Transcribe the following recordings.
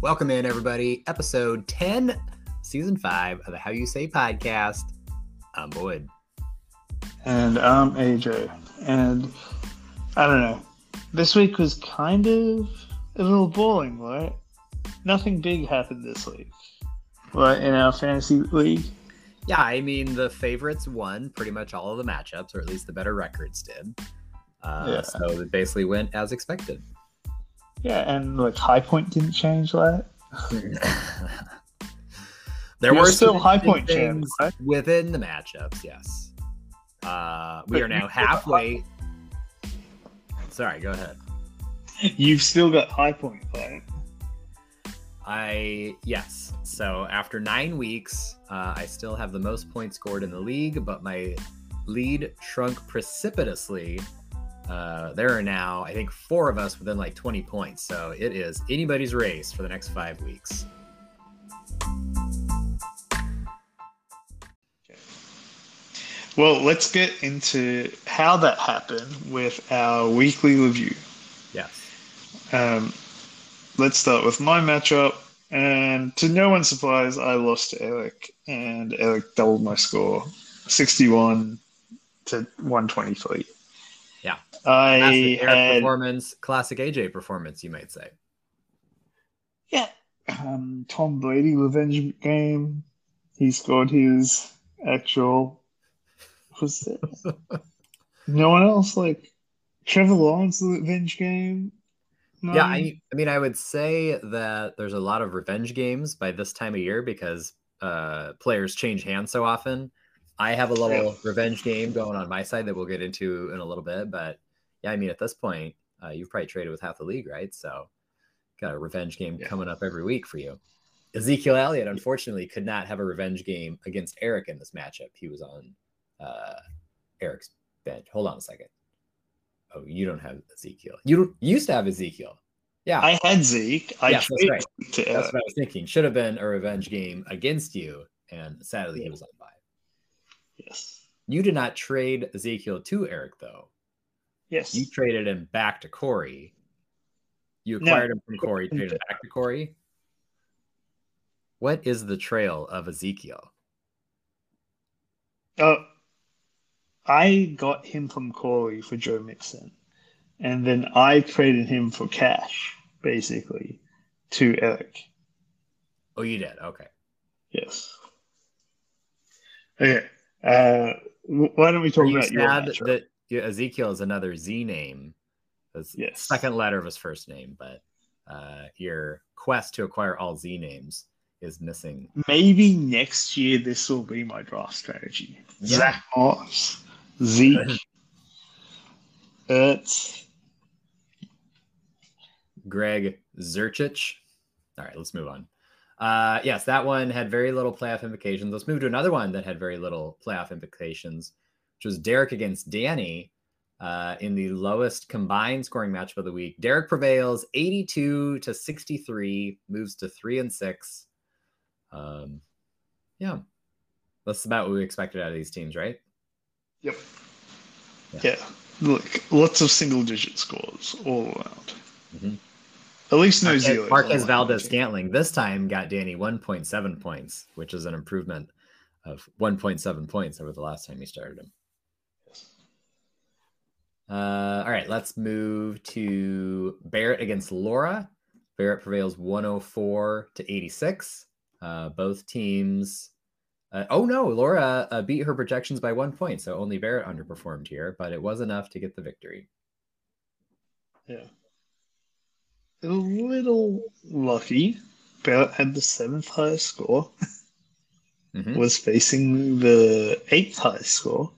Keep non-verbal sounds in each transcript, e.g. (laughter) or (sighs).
Welcome in, everybody. Episode 10, season 5 of the How You Say podcast. I'm Boyd. And I'm AJ. And I don't know. This week was kind of a little boring, right? Nothing big happened this week. Right, in our fantasy league. Yeah, I mean, the favorites won pretty much all of the matchups, or at least the better records did. Uh, Yeah. So it basically went as expected. Yeah, and like High Point didn't change that. (laughs) there You're were still high point champ, things right? within the matchups. Yes, uh, we But are now halfway. Sorry, go ahead. You've still got High Point, right? I yes. So after nine weeks, uh, I still have the most points scored in the league, but my lead shrunk precipitously. Uh, there are now, I think, four of us within like 20 points. So it is anybody's race for the next five weeks. Well, let's get into how that happened with our weekly review. Yes. Um, let's start with my matchup. And to no one's surprise, I lost to Eric, and Eric doubled my score 61 to 123. Yeah. I Classic had, performance, classic AJ performance, you might say. yeah, um, Tom Brady revenge game. He scored his actual. Was (laughs) no one else like Trevor Lawrence revenge game. No? Yeah, I, I mean, I would say that there's a lot of revenge games by this time of year because uh, players change hands so often. I have a little revenge game going on my side that we'll get into in a little bit, but yeah, I mean, at this point, uh, you've probably traded with half the league, right? So, got a revenge game Yeah. coming up every week for you. Ezekiel Elliott, unfortunately, could not have a revenge game against Eric in this matchup. He was on uh, Eric's bench. Hold on a second. Oh, you don't have Ezekiel. You used to have Ezekiel. Yeah, I had Zeke. I Yes, that's right. That's what I was thinking. Should have been a revenge game against you, and sadly he was on. Yes. You did not trade Ezekiel to Eric though. Yes. You traded him back to Corey. You No. acquired him from Corey, traded him back to Corey. What is the trail of Ezekiel? Uh, I got him from Corey for Joe Mixon, and then I traded him for cash, basically, to Eric. Oh, you did. Okay. Yes. Okay. Uh, why don't we talk about your sad matchup? that Ezekiel is another Z name? That's the Yes. second letter of his first name, but uh, your quest to acquire all Z names is missing. Maybe next year this will be my draft strategy. Yeah. Zach Moss, Zeke, (laughs) Ertz. Greg Zerchich. All right, let's move on. Uh, yes, that one had very little playoff implications. Let's move to another one that had very little playoff implications, which was Derek against Danny uh, in the lowest combined scoring matchup of the week. Derek prevails 82 to 63, moves to three and six. Um, yeah, that's about what we expected out of these teams, right? Yep. Yeah. Yeah. Look, lots of single digit scores all around. Mhm. At least no Marquez, zeros. Marquez Valdes my. Scantling this time got Danny 1.7 points, which is an improvement of 1.7 points over the last time he started him. Uh, all right, let's move to Barrett against Laura. Barrett prevails 104 to 86. Uh, both teams. Uh, oh no, Laura uh, beat her projections by one point, so only Barrett underperformed here, but it was enough to get the victory. Yeah. A little lucky. Barrett had the seventh highest score, Mhm. was facing the eighth highest score.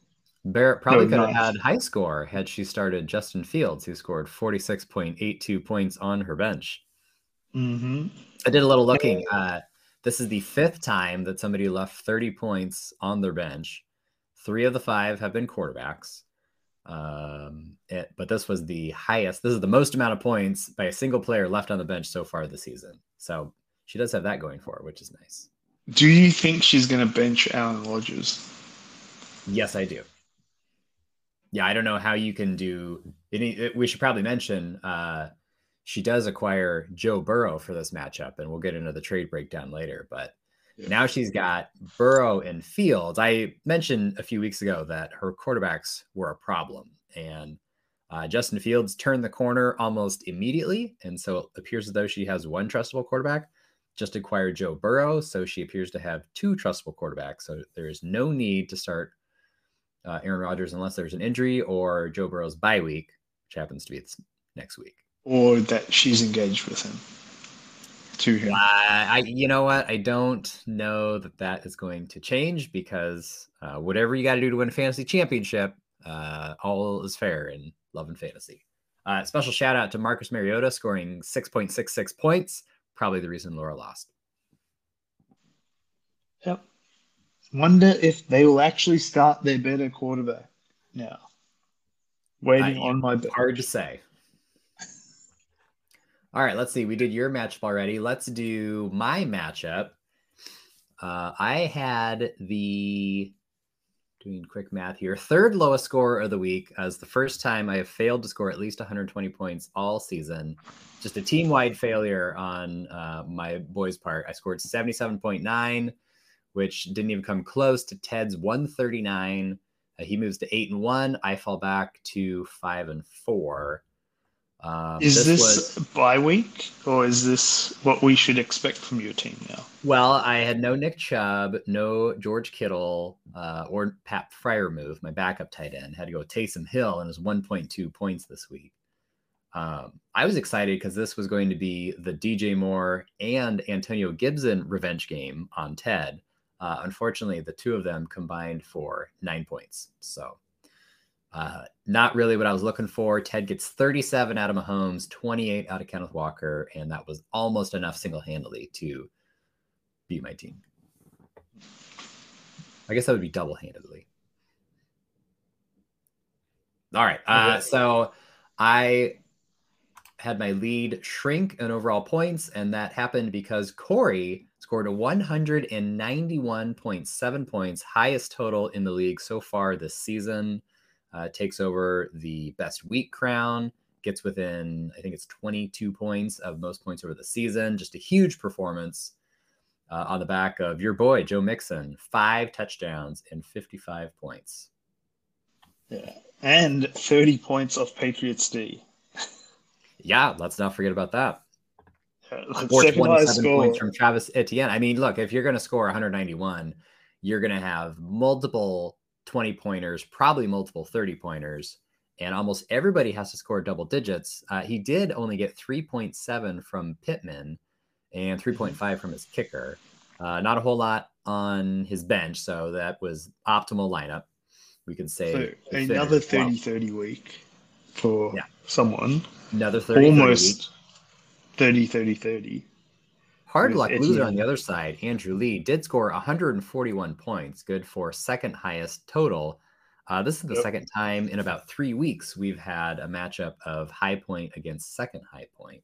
Barrett probably No, could have had high score had she started Justin Fields, who scored 46.82 points on her bench. Mm-hmm. I did a little looking. Uh, this is the fifth time that somebody left 30 points on their bench. Three of the five have been quarterbacks. Um, it, but this was the highest. This is the most amount of points by a single player left on the bench so far this season. So she does have that going for her, which is nice. Do you think she's going to bench Aaron Rodgers? Yes, I do. Yeah, I don't know how you can do. Any, we should probably mention uh, she does acquire Joe Burrow for this matchup, and we'll get into the trade breakdown later. But Yeah. now she's got Burrow and Fields. I mentioned a few weeks ago that her quarterbacks were a problem, and uh, Justin Fields turned the corner almost immediately, and so it appears as though she has one trustable quarterback. Just acquired Joe Burrow, so she appears to have two trustable quarterbacks. So there is no need to start uh, Aaron Rodgers unless there's an injury or Joe Burrow's bye week, which happens to be next week. Or that she's engaged with him. To him. Uh, I, you know what? I don't know that that is going to change because uh, whatever you got to do to win a fantasy championship, uh, all is fair in love and fantasy. Uh, special shout out to Marcus Mariota scoring 6.66 points. Probably the reason Laura lost. Yep. Wonder if they will actually start their better quarterback now. Waiting I- on my bet. Hard to say. All right, let's see. We did your matchup already. Let's do my matchup. Uh, I had the doing quick math here third lowest score of the week as the first time I have failed to score at least 120 points all season. Just a team wide failure on uh, my boys' part. I scored 77.9, which didn't even come close to Ted's 139. Uh, he moves to eight and one. I fall back to five and four. Um, Is this, was- bye week or is this what we should expect from your team now? well? I had no Nick Chubb, no George Kittle, uh, or Pat Freiermuth, my backup tight end. Had to go Taysom Hill and was 1.2 points this week. Um, I was excited because this was going to be the DJ Moore and Antonio Gibson revenge game on Ted. Uh, unfortunately, the two of them combined for nine points. So, uh, not really what I was looking for. Ted gets 37 out of Mahomes, 28 out of Kenneth Walker, and that was almost enough single handedly to beat my team. I guess that would be double handedly. All right. Uh, so I had my lead shrink in overall points, and that happened because Corey scored a 191.7 points, highest total in the league so far this season. Uh, takes over the best week crown, gets within, I think it's 22 points of most points over the season. Just a huge performance uh, on the back of your boy, Joe Mixon, five touchdowns and 55 points. Yeah. And 30 points off Patriots D. Yeah, let's not forget about that. Yeah, or 27 points from Travis Etienne. I mean, look, if you're going to score 191, you're going to have multiple 20 pointers, probably multiple 30 pointers, and almost everybody has to score double digits. Uh, he did only get 3.7 from Pittman and 3.5 from his kicker. Uh, not a whole lot on his bench, so that was optimal lineup. We can say So another well. 30 30 week for Yeah. someone. another 30 Almost 30 30 30. Hard luck loser on the other side. Andrew Lee did score 141 points, good for second highest total. Uh, this is the Yep. second time in about three weeks we've had a matchup of high point against second high point.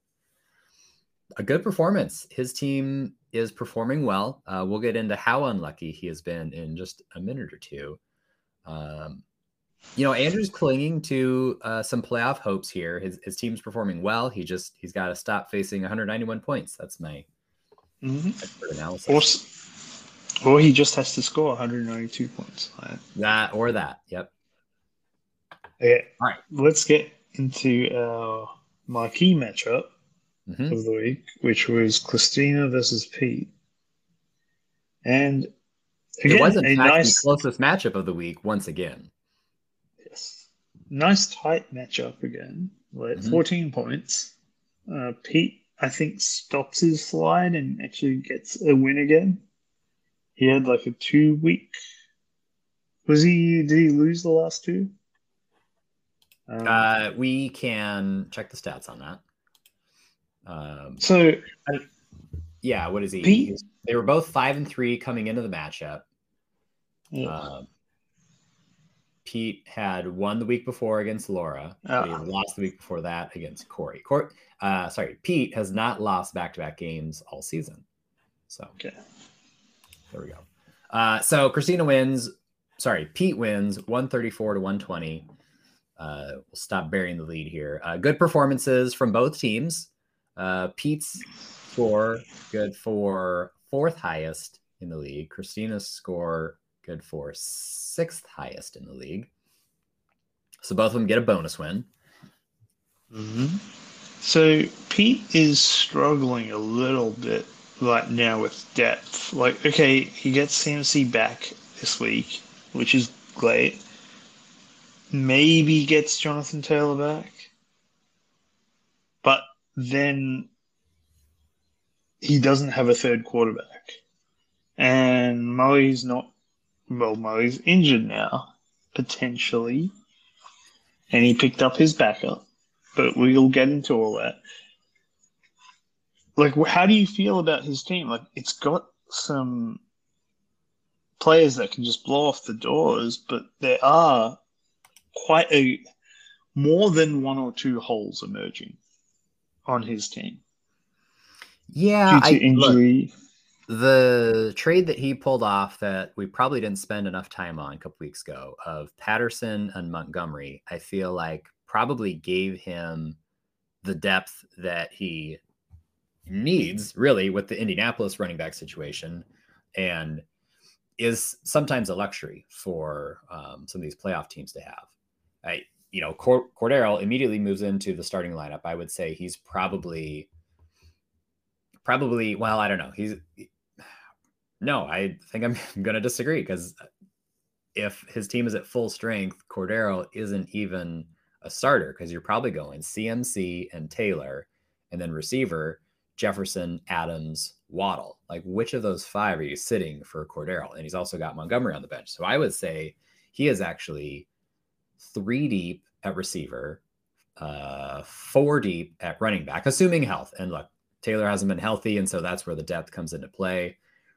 A good performance. His team is performing well. Uh, we'll get into how unlucky he has been in just a minute or two. Um, you know, Andrew's clinging to uh, some playoff hopes here. His, his team's performing well. He just he's got to stop facing 191 points. That's my hmm analysis. Or, or he just has to score 192 points. Right? That or that. Yep. Okay. All right. Let's get into our marquee matchup Mhm. of the week, which was Christina versus Pete. And again, it was in a fact nice, the closest matchup of the week once again. yes, nice tight matchup again. Like Mhm. 14 points. Uh, Pete, I think, stops his slide and actually gets a win again. He had like a two week. Was he? Did he lose the last two? Um, Uh, we can check the stats on that. Um, so yeah, what is he? Pete- They were both five and three coming into the matchup. yeah. Um, Pete had won the week before against Laura. he Ah. had lost the week before that against Corey. Cor- uh, sorry, Pete has not lost back-to-back games all season. So okay. There we go. Uh, so Christina wins. Sorry, Pete wins 134 to 120. uh, we'll stop burying the lead here. Uh, good performances from both teams. Uh, Pete's score good for fourth highest in the league. Christina's score good for sixth highest in the league. So both of them get a bonus win. Mm-hmm. So Pete is struggling a little bit right now with depth. Like, okay, he gets CMC back this week, which is great. Maybe gets Jonathan Taylor back. But then he doesn't have a third quarterback. And Murray's not, well, Murray's injured now, potentially. And he picked up his backup. But we'll get into all that. Like, how do you feel about his team? Like, it's got some players that can just blow off the doors, but there are quite a more than one or two holes emerging on his team. Yeah, due to I, look, injury. The trade that he pulled off that we probably didn't spend enough time on a couple weeks ago of Patterson and Montgomery, I feel like probably gave him the depth that he needs really with the Indianapolis running back situation and is sometimes a luxury for um, some of these playoff teams to have. I, you know, Cord- Cordero immediately moves into the starting lineup. I would say he's probably, probably, well, I don't know. He's, no, I think I'm (laughs) going to disagree because if his team is at full strength, Cordero isn't even a starter because you're probably going CMC and Taylor and then receiver Jefferson, Adams, Waddle. Like, which of those five are you sitting for Cordero? And he's also got Montgomery on the bench. So I would say he is actually three deep at receiver, uh, four deep at running back, assuming health. And look, Taylor hasn't been healthy, and so that's where the depth comes into play.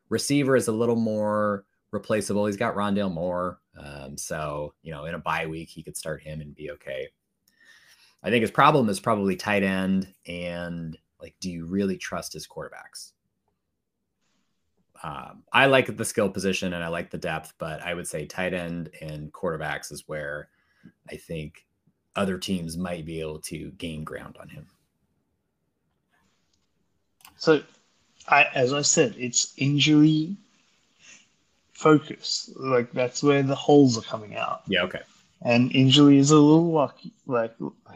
Receiver is a little more replaceable. He's got Rondale Moore, um, so you know, in a bye week, he could start him and be okay. I think his problem is probably tight end and like, do you really trust his quarterbacks? Um, I like the skill position and I like the depth, but I would say tight end and quarterbacks is where I think other teams might be able to gain ground on him. So, I, as I said, it's injury focus. Like that's where the holes are coming out. Yeah. Okay. And injury is a little lucky, like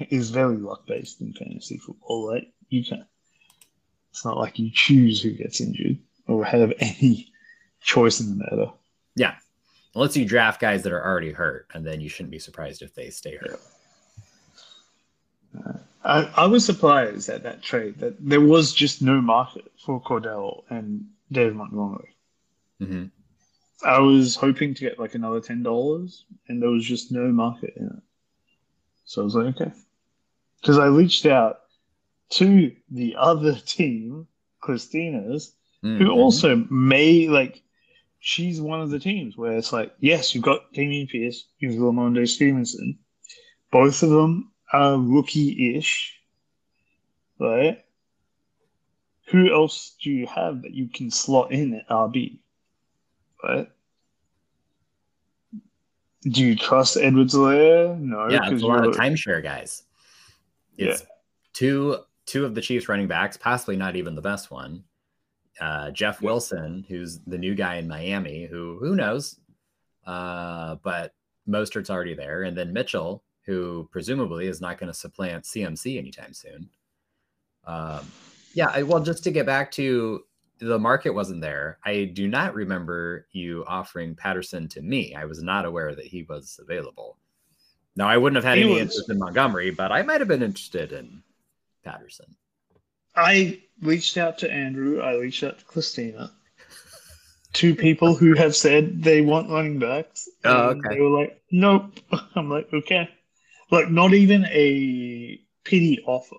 is very luck based in fantasy football. Like you can, it's not like you choose who gets injured or have any choice in the matter. Yeah. Unless you draft guys that are already hurt, and then you shouldn't be surprised if they stay hurt. Uh, I, I was surprised at that trade that there was just no market for Cordell and David Montgomery. Mm-hmm. I was hoping to get like another ten dollars, and there was just no market in it. So I was like, okay, because I reached out to the other (laughs) team, Christina's, Mm-hmm. who also may like. She's one of the teams where it's like, yes, you've got Dameon Pierce, you've got Rhamondre Stevenson. Both of them are rookie-ish, right? Who else do you have that you can slot in at RB? Right? Do you trust Edwards-Helaire? No, Yeah, it's a lot of timeshare guys. It's two two of the Chiefs running backs, possibly not even the best one. Uh, Jeff Wilson, who's the new guy in Miami, who who knows, uh, but Mostert's already there, and then Mitchell, who presumably is not going to supplant CMC anytime soon. Um, yeah, I, well, just to get back to the market wasn't there. I do not remember you offering Patterson to me. I was not aware that he was available. Now, I wouldn't have had He any was. interest in Montgomery, but I might have been interested in Patterson. I reached out to Andrew. I reached out to Christina. Two people who have said they want running backs. Oh, okay. They were like, nope. (laughs) I'm like, okay. Like, not even a pity offer.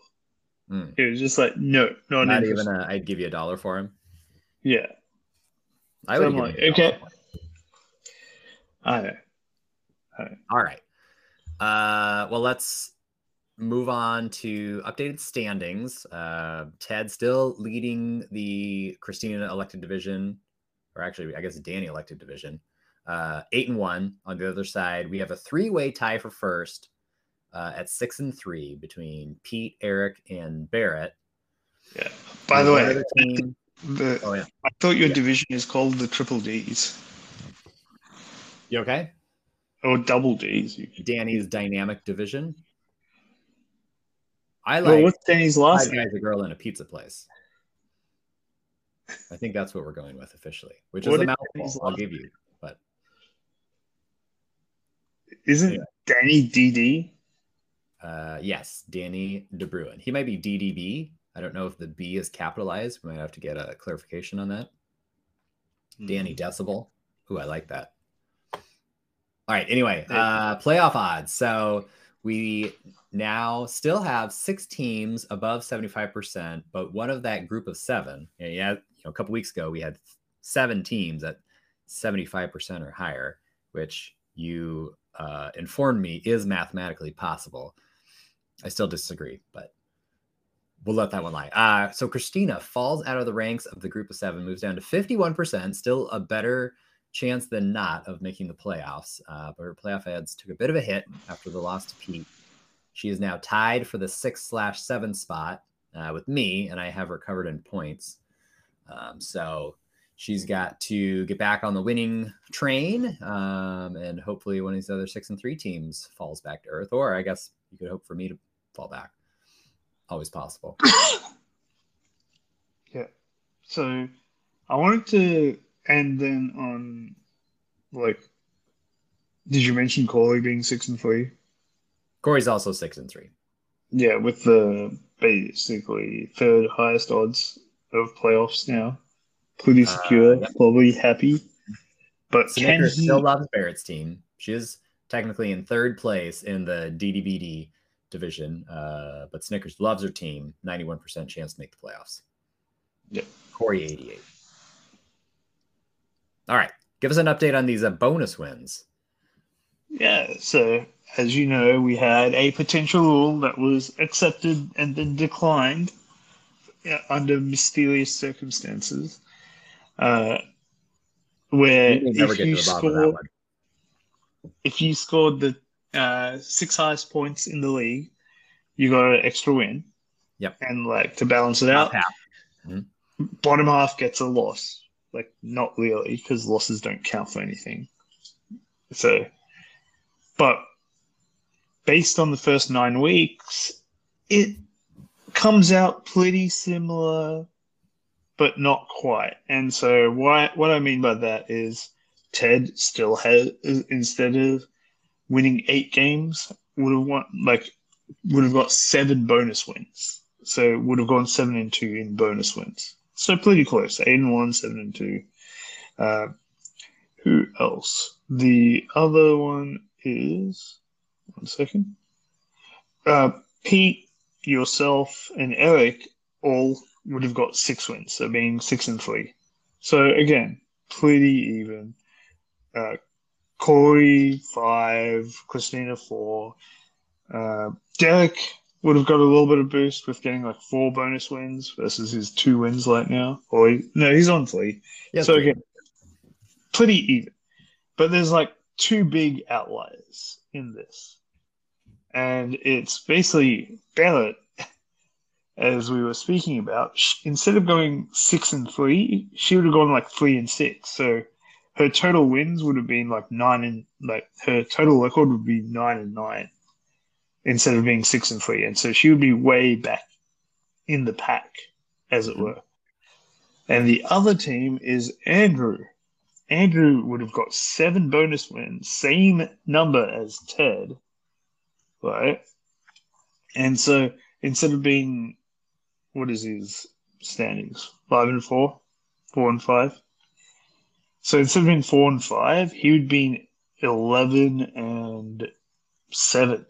Hmm. It was just like, no, not, Not even a, I'd give you a dollar for him. Yeah. I So would like, you a dollar okay. I know. All right. Uh, well, let's move on to updated standings. Uh, Ted still leading the Christina elected division, or actually, I guess Danny elected division. Uh, eight and one on the other side. We have a three way tie for first. Uh, at six and three between Pete, Eric, and Barrett. Yeah. By the way, team. the, Oh yeah. I thought your Yeah. division is called the Triple Ds You okay? or Double Ds. Danny's dynamic division. I Well, like what's Danny's last name? guys, a girl, in a pizza place. I think that's what we're going with officially, which What is a mouthful. I'll give you, but Isn't Yeah. Danny DD? Uh, yes, Danny De Bruin. He might be DDB. I don't know if the B is capitalized. We might have to get a clarification on that. Danny Decibel. Ooh, I like that. All right. Anyway, uh, playoff odds. So we now still have six teams above 75%, but one of that group of seven, yeah, yeah, you know, a couple weeks ago, we had seven teams at 75% or higher, which you uh, informed me is mathematically possible. I still disagree, but we'll let that one lie. Uh, so Christina falls out of the ranks of the group of seven, moves down to 51%, still a better chance than not of making the playoffs. Uh, but her playoff odds took a bit of a hit after the loss to Pete. She is now tied for the six slash seven spot uh, with me, and I have her covered in points. Um, so she's got to get back on the winning train, um, and hopefully one of these other six and three teams falls back to earth. Or I guess you could hope for me to fall back. Always possible. (laughs) Yeah. So I wanted to end then on like did you mention Corley being six and three? Corey's also six and three. Yeah, with the basically third highest odds of playoffs now. Pretty uh, secure, yep. probably happy. But can he still loves Barrett's team. She is technically in third place in the DDBD division, uh, but Snickers loves her team. Ninety-one percent chance to make the playoffs. Yep. Corey eighty-eight. All right, give us an update on these uh, bonus wins. Yeah, so as you know, we had a potential rule that was accepted and then declined yeah, under mysterious circumstances, uh, where never if get you to the bottom of that one. if you scored the uh, six highest points in the league, you got an extra win. Yep. And like to balance it out, half. bottom half gets a loss. Like not really, because losses don't count for anything. So, but based on the first nine weeks, it comes out pretty similar, but not quite. And so, why, what I mean by that is Ted still has, instead of winning eight games, would have won, like, would have got seven bonus wins. So, would have gone seven and two in bonus wins. So, pretty close. Eight and one, seven and two. Uh, who else? The other one is one second. Uh, Pete, yourself, and Eric all would have got six wins, so being six and three. So again, pretty even. Uh, Corey five, Christina four. Uh, Derek would have got a little bit of boost with getting like four bonus wins versus his two wins right now. Or he, no, he's on three. Yes, so again, pretty even. But there's like two big outliers in this. And it's basically Barrett, (laughs) as we were speaking about, instead of going six and three, she would have gone like three and six. So her total wins would have been like nine and like her total record would be nine and nine instead of being six and three. And so she would be way back in the pack, as it mm-hmm. were. And the other team is Andrew. Andrew would have got seven bonus wins, same number as Ted, right? And so instead of being, what is his standings? Five and four, four and five. So instead of being four and five, he would be eleven and seven,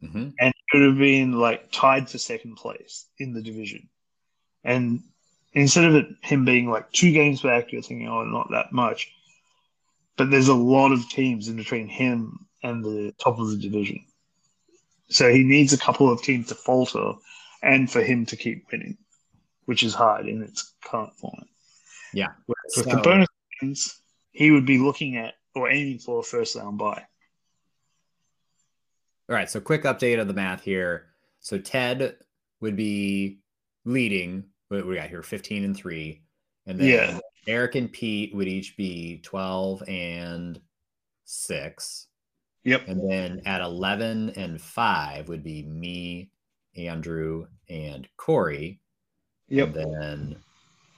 hmm and he would have been like tied for second place in the division. And instead of it, him being like two games back, you're thinking, oh, not that much. But there's a lot of teams in between him and the top of the division. So he needs a couple of teams to falter and for him to keep winning, which is hard in its current format. Yeah. With So- the bonus wins, he would be looking at or aiming for a first round buy. All right. So quick update of the math here. So Ted would be leading. What we got here? 15 and three. And then Yeah. Eric and Pete would each be 12 and six. Yep. And then at 11 and five would be me, Andrew, and Corey. Yep. And then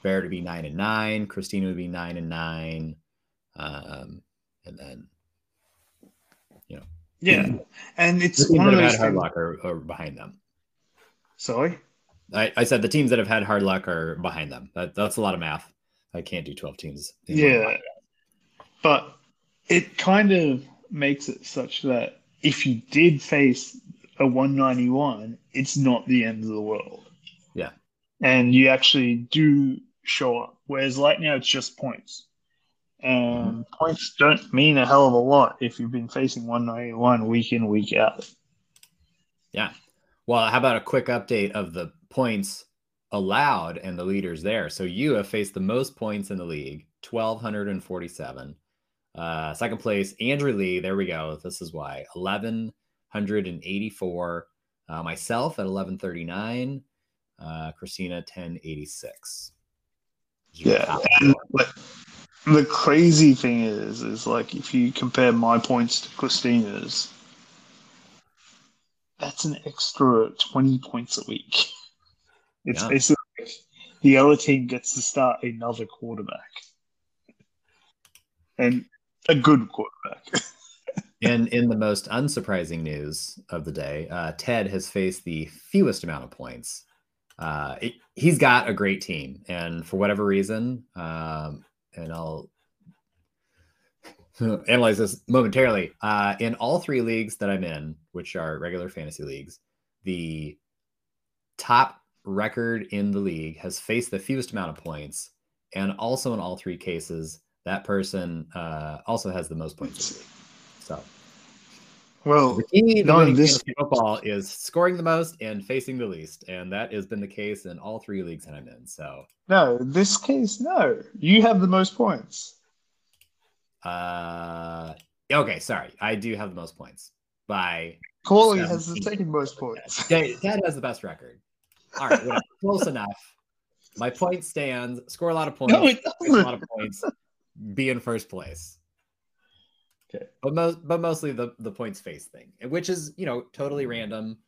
Barrett would be nine and nine. Christina would be nine and nine. Um, and then you know. Yeah. And it's teams one that of have those had hard luck are, are behind them. Sorry. I, I said the teams that have had hard luck are behind them. That, that's a lot of math. I can't do 12 teams. Yeah. But it kind of makes it such that if you did face a 191, it's not the end of the world. Yeah. And you actually do show up. Whereas right now, it's just points. And points don't mean a hell of a lot if you've been facing 191 week in, week out. Yeah. Well, how about a quick update of the points allowed and the leaders there? So you have faced the most points in the league, 1,247. Uh, second place, Andrew Lee. There we go. This is why 1,184. Uh, myself at 1139. Uh, Christina 1086. Yeah, and like, the crazy thing is, is like if you compare my points to Christina's, that's an extra twenty points a week. It's Yeah. basically like the other team gets to start another quarterback, and a good quarterback. (laughs) And in the most unsurprising news of the day, uh, Ted has faced the fewest amount of points. Uh, it- he's got a great team, and for whatever reason, um, and I'll (laughs) analyze this momentarily. Uh, in all three leagues that I'm in, which are regular fantasy leagues, the top record in the league has faced the fewest amount of points, and also in all three cases, that person uh, also has the most points. So Well, the key to winning this- football is scoring the most and facing the least, and that has been the case in all three leagues that I'm in. So, no, this case, no, you have the most points. uh, okay, sorry, I do have the most points by Corley has the second most points. Ted Ted has the best record. All right, whatever. (laughs) close enough. My point stands. Score a lot of points. No, it face a lot of points. Be in first place. Okay. but most but mostly the the points face thing which is you know totally random.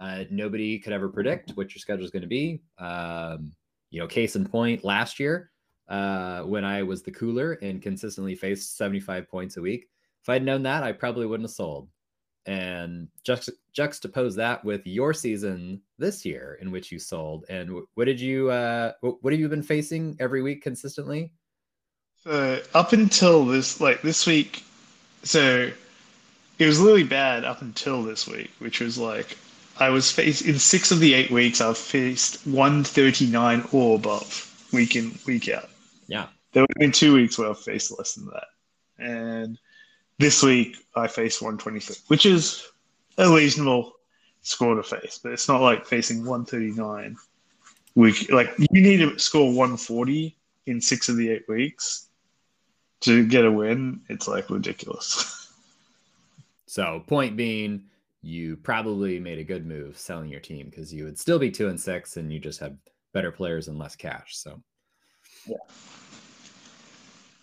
Uh nobody could ever predict what your schedule is going to be. Um you know case in point last year uh when i was the cooler and consistently faced 75 points a week if i'd known that i probably wouldn't have sold. And juxt- juxtapose that with your season this year in which you sold and wh- what did you uh wh- what have you been facing every week consistently? So up until this, like this week, so it was really bad up until this week, which was like I was faced in six of the eight weeks. I've faced one thirty nine or above week in week out. yeah There have been two weeks where I've faced less than that, and this week I faced one twenty three, which is a reasonable score to face, but it's not like facing one thirty nine. Week like you need to score one forty in six of the eight weeks to get a win, it's like ridiculous. (laughs) So, point being, you probably made a good move selling your team because you would still be two and six, and you just have better players and less cash. So,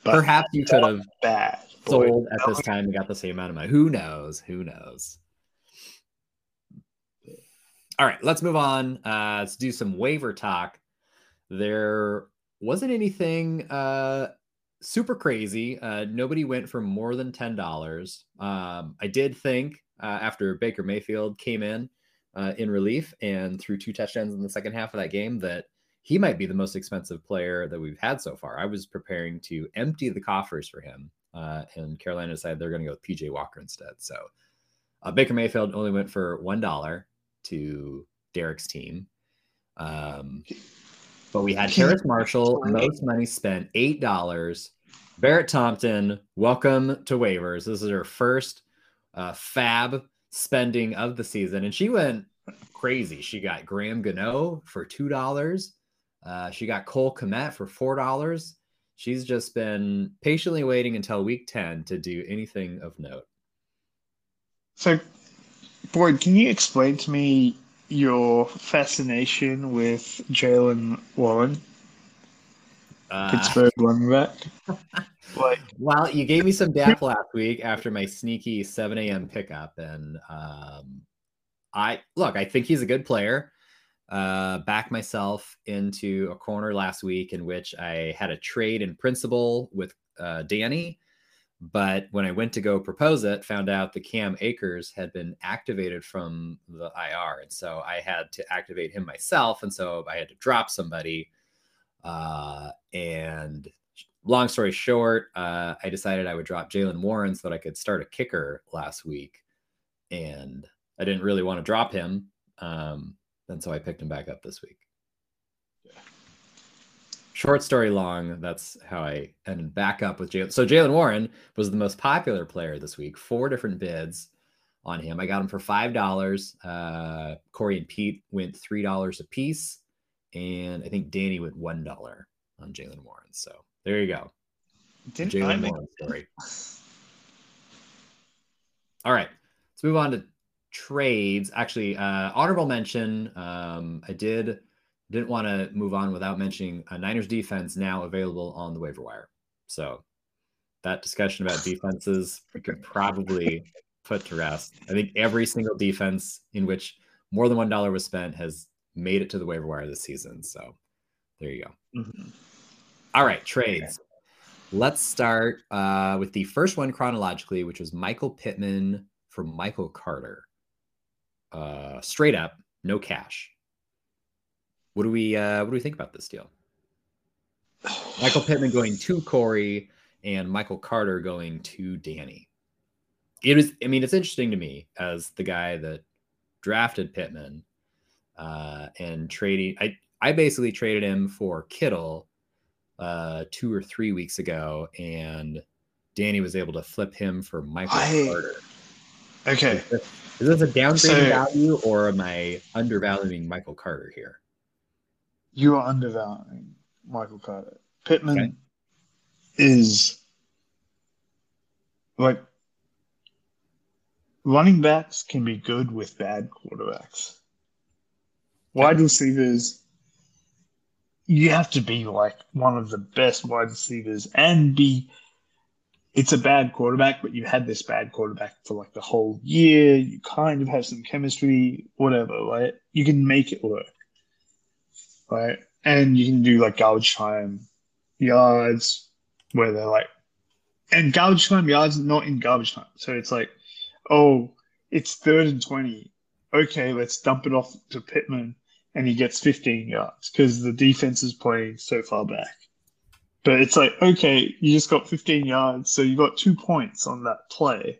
But perhaps you could have bad. boy. sold at this time and got the same amount of money. Who knows? Who knows? All right, let's move on. Uh, let's do some waiver talk. There wasn't anything uh, super crazy. Uh, nobody went for more than ten dollars. Um, I did think uh, after Baker Mayfield came in uh, in relief and threw two touchdowns in the second half of that game that he might be the most expensive player that we've had so far. I was preparing to empty the coffers for him, uh, and Carolina decided they're going to go with PJ Walker instead. So uh, Baker Mayfield only went for one dollar to Derek's team. Um, but we had Terrace Marshall, most money spent eight dollars. Barrett Thompson, welcome to waivers. This is her first uh, FAAB spending of the season, and she went crazy. She got Graham Gano for two dollars. Uh, she got Cole Kmet for four dollars. She's just been patiently waiting until week ten to do anything of note. So Boyd, can you explain to me your fascination with Jaylen Warren, Uh, Pittsburgh running back? (laughs) like, well, you gave me some dap (laughs) last week after my sneaky 7 a.m. pickup, and um, I look. I think he's a good player. Uh, back myself into a corner last week in which I had a trade in principle with uh, Danny, but when I went to go propose it, found out the Cam Akers had been activated from the IR, and so I had to activate him myself, and so I had to drop somebody. Uh, and long story short, uh, I decided I would drop Jaylen Warren so that I could start a kicker last week, and I didn't really want to drop him. Um, and so I picked him back up this week. Short story long, that's how I ended back up with Jaylen. So Jaylen Warren was the most popular player this week. Four different bids on him. I got him for five dollars. Uh, Corey and Pete went three dollars a piece, and I think Danny went one dollar on Jaylen Warren. So there you go. didn't I make Warren story. All right, let's move on to trades. Actually, uh, honorable mention. Um, I did didn't want to move on without mentioning a Niners defense now available on the waiver wire. So that discussion about (laughs) defenses we could probably put to rest. I think every single defense in which more than one dollar was spent has made it to the waiver wire this season. So there you go. Mhm. All right, trades. Let's start uh, with the first one chronologically, which was Michael Pittman for Michael Carter. Uh, straight up, no cash. What do we uh, what do we think about this deal? Michael (sighs) Pittman going to Corey and Michael Carter going to Danny. It is, I mean, it's interesting to me as the guy that drafted Pittman uh, and trading. I I basically traded him for Kittle uh, two or three weeks ago, and Danny was able to flip him for Michael I- Carter. Okay. Is this, is this a downgrading So- value, or am I undervaluing Michael Carter here? You are undervaluing Michael Carter. Pittman Okay. is like running backs can be good with bad quarterbacks. Wide receivers, you have to be like one of the best wide receivers and be. It's a bad quarterback, but you had this bad quarterback for like the whole year. You kind of have some chemistry, whatever, right? You can make it work right? And you can do like garbage time yards where they're like, and garbage time yards not in garbage time. So it's like, oh, it's third and 20. Okay, let's dump it off to Pittman and he gets 15 yards because the defense is playing so far back. But it's like, okay, you just got 15 yards, so you got two points on that play.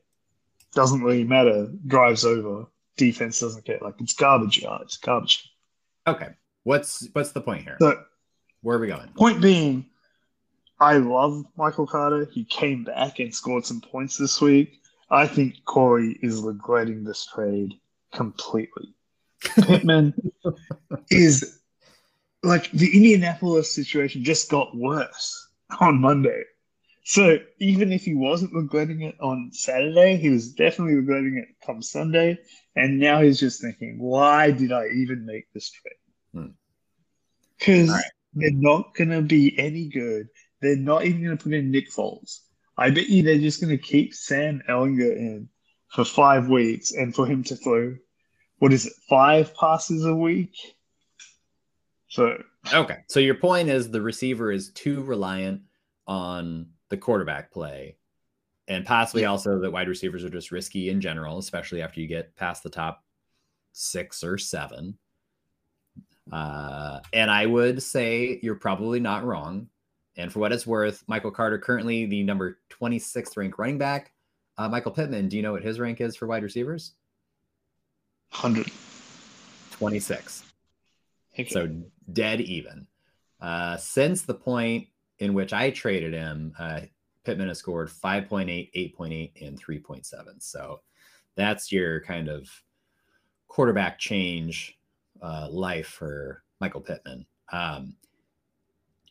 Doesn't really matter. Drives over. Defense doesn't get like it's garbage yards, garbage. Okay, what's what's the point here? So Where are we going? Point being, I love Michael Carter. He came back and scored some points this week. I think Corey is regretting this trade completely. (laughs) Pittman is like the Indianapolis situation just got worse on Monday. So even if he wasn't regretting it on Saturday, he was definitely regretting it come Sunday. And now he's just thinking, why did I even make this trade? Hmm. Because right. they're not going to be any good. They're not even going to put in Nick Foles. I bet you they're just going to keep Sam Ehlinger in for five weeks and for him to throw, what is it, five passes a week? So, Okay, so your point is the receiver is too reliant on the quarterback play, and possibly also that wide receivers are just risky in general, especially after you get past the top six or seven. Uh, and I would say you're probably not wrong. And for what it's worth, Michael Carter currently the number 26th ranked running back. Uh, Michael Pittman, do you know what his rank is for wide receivers? 100. 26. Okay. So dead even. Uh, since the point in which I traded him, uh, Pittman has scored 5.8, 8.8, and 3.7. So that's your kind of quarterback change uh, life for Michael Pittman. Um,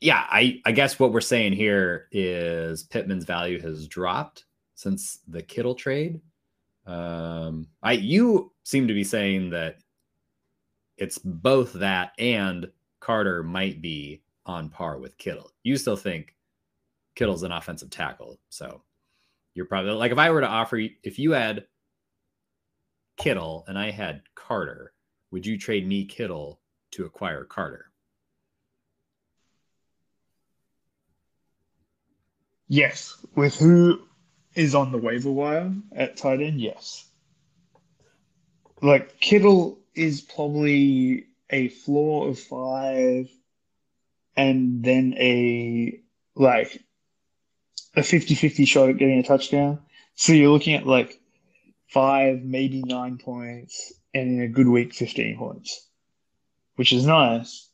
yeah, I, I guess what we're saying here is Pittman's value has dropped since the Kittle trade. Um, I you seem to be saying that it's both that and Carter might be on par with Kittle. You still think Kittle's an offensive tackle, so you're probably like if I were to offer you if you had Kittle and I had Carter, would you trade me Kittle to acquire Carter? Yes, with who is on the waiver wire at tight end, yes. Like Kittle is probably a floor of five and then a like a 50-50 shot at getting a touchdown. So you're looking at like five, maybe nine points, and in a good week, 15 points, which is nice,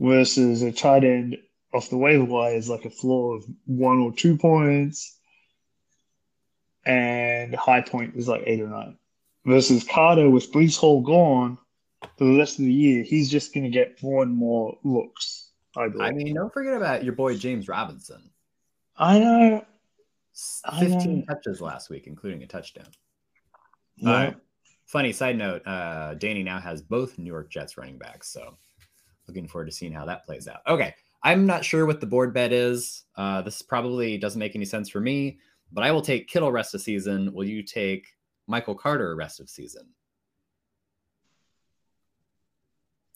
versus a tight end off the waiver wire is like a floor of one or two points, and high point is like eight or nine. Versus Carter with Breece Hall gone for the rest of the year, he's just going to get more and more looks. I believe. I mean, don't forget about your boy James Robinson. I know. 15 I know. touches last week, including a touchdown. Yeah. Uh, funny side note, uh, Danny now has both New York Jets running backs. So looking forward to seeing how that plays out. Okay. I'm not sure what the board bet is. Uh, this probably doesn't make any sense for me, but I will take Kittle rest of season. Will you take Michael Carter rest of season?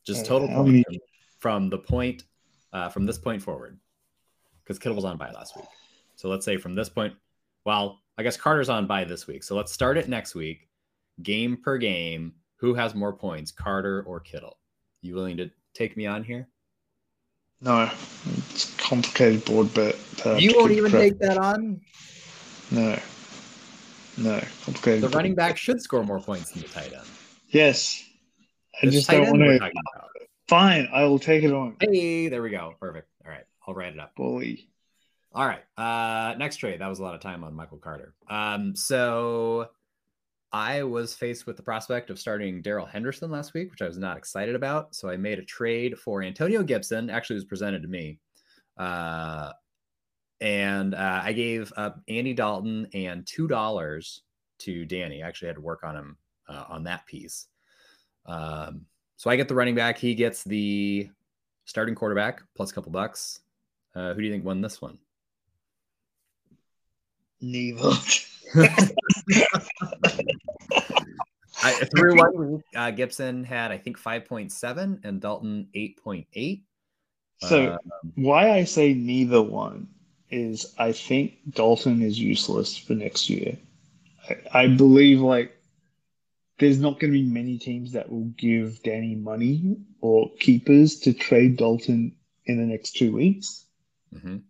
Just total many- from, from the point, uh, from this point forward, because Kittle was on bye last week. So let's say from this point, well, I guess Carter's on bye this week. So let's start it next week, game per game. Who has more points, Carter or Kittle? You willing to take me on here? No, it's a complicated board but to have you won't even track. take that on. No, no, complicated. The board running back should score more points than the tight end. Yes, I It's just don't want we're to. talking about. Fine, I will take it on. Hey, there we go. Perfect. All right, I'll write it up. Bully. All right. Uh next trade. That was a lot of time on Michael Carter. Um, so I was faced with the prospect of starting Darrell Henderson last week, which I was not excited about. So I made a trade for Antonio Gibson. Actually, was presented to me. Uh and uh, I gave up Andy Dalton and two dollars to Danny. I actually had to work on him uh, on that piece. Um, so I get the running back. He gets the starting quarterback plus a couple bucks. Uh, who do you think won this one? Neither. (laughs) (laughs) I, through one week, uh, Gibson had I think five point seven and Dalton eight point eight. So Uh, why I say neither one is I think Dalton is useless for next year. I, I believe like there's not going to be many teams that will give Danny money or keepers to trade Dalton in the next two weeks. mhm.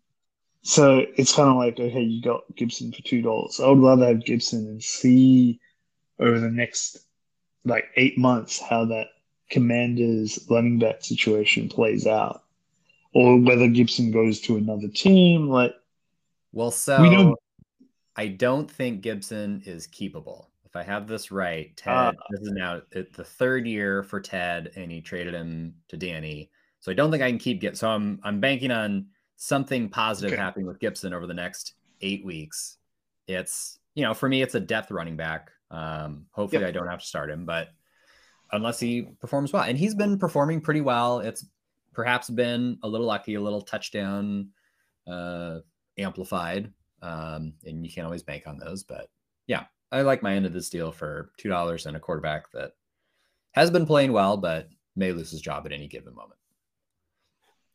So it's kind of like, okay, you got Gibson for two dollars. I would rather have Gibson and see over the next like eight months how that Commanders running back situation plays out, or whether Gibson goes to another team. Like, Well, so We I don't think Gibson is keepable. If I have this right, Ted, Ah. this is now the third year for Ted, and he traded him to Danny. So I don't think I can keep Gibson. So I'm I'm banking on something positive Okay. happening with Gibson over the next eight weeks. It's you know for me it's a depth running back. Um, hopefully Yep. I don't have to start him, but unless he performs well, and he's been performing pretty well. It's perhaps been a little lucky, a little touchdown uh, amplified, um, and you can't always bank on those. But yeah, I like my end of this deal for two dollars and a quarterback that has been playing well, but may lose his job at any given moment.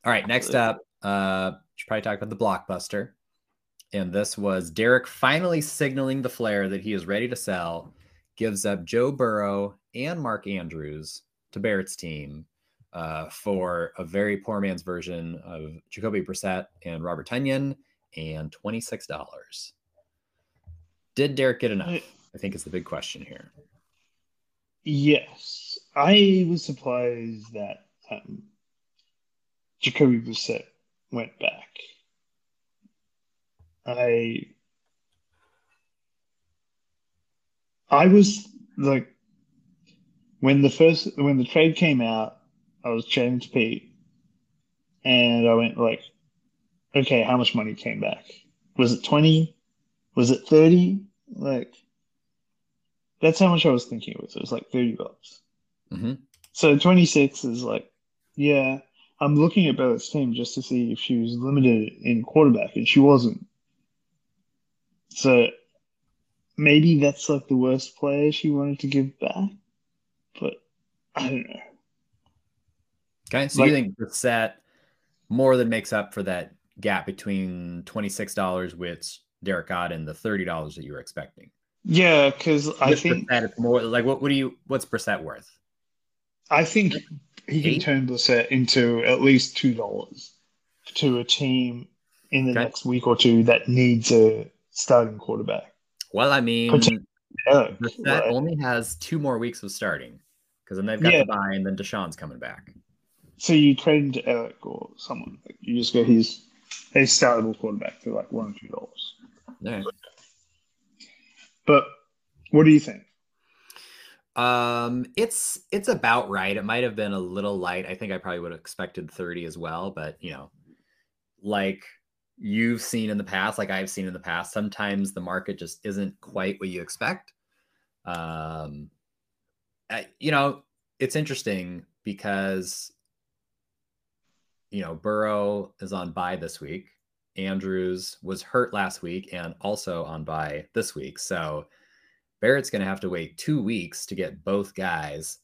All right, next up, uh, should probably talk about the blockbuster. And this was Derek finally signaling the flare that he is ready to sell, gives up Joe Burrow and Mark Andrews to Barrett's team uh, for a very poor man's version of Jacoby Brissett and Robert Tonyan and $26. Did Derek get enough? I- I think is the big question here. yes, I was surprised that um, Jacoby Brissett went back. I I was like when the first when the trade came out, I was chatting to Pete, and I went like, "Okay, how much money came back? Was it twenty? Was it thirty? Like, That's how much I was thinking it was. It was like 30 bucks. Mm-hmm. So 26 is like, yeah, I'm looking at Barrett's team just to see if she was limited in quarterback, and she wasn't. So maybe that's like the worst player she wanted to give back, but I don't know. Okay, so Like- you think Brissett more than makes up for that gap between twenty six dollars, which Derek got, and the thirty dollars that you were expecting? Yeah, because I think that is more like what? What do you? What's Brissett worth? I think he can Eight? turn Brissett into at least two dollars to a team in the Okay. next week or two that needs a starting quarterback. Well, I mean, Eric, right? only has two more weeks of starting because then they've got Yeah. the bye, and then Deshaun's coming back. So you trade him to Eric or someone. Like, you just get his a startable quarterback for like one or two dollars. Yeah. But what do you think? Um, it's it's about right. It might have been a little light. I think I probably would have expected 30 as well, but you know, like you've seen in the past, like I've seen in the past, sometimes the market just isn't quite what you expect. Um, I, you know, it's interesting because you know, Burrow is on bye this week. Andrews was hurt last week and also on bye this week. So Barrett's going to have to wait two weeks to get both guys.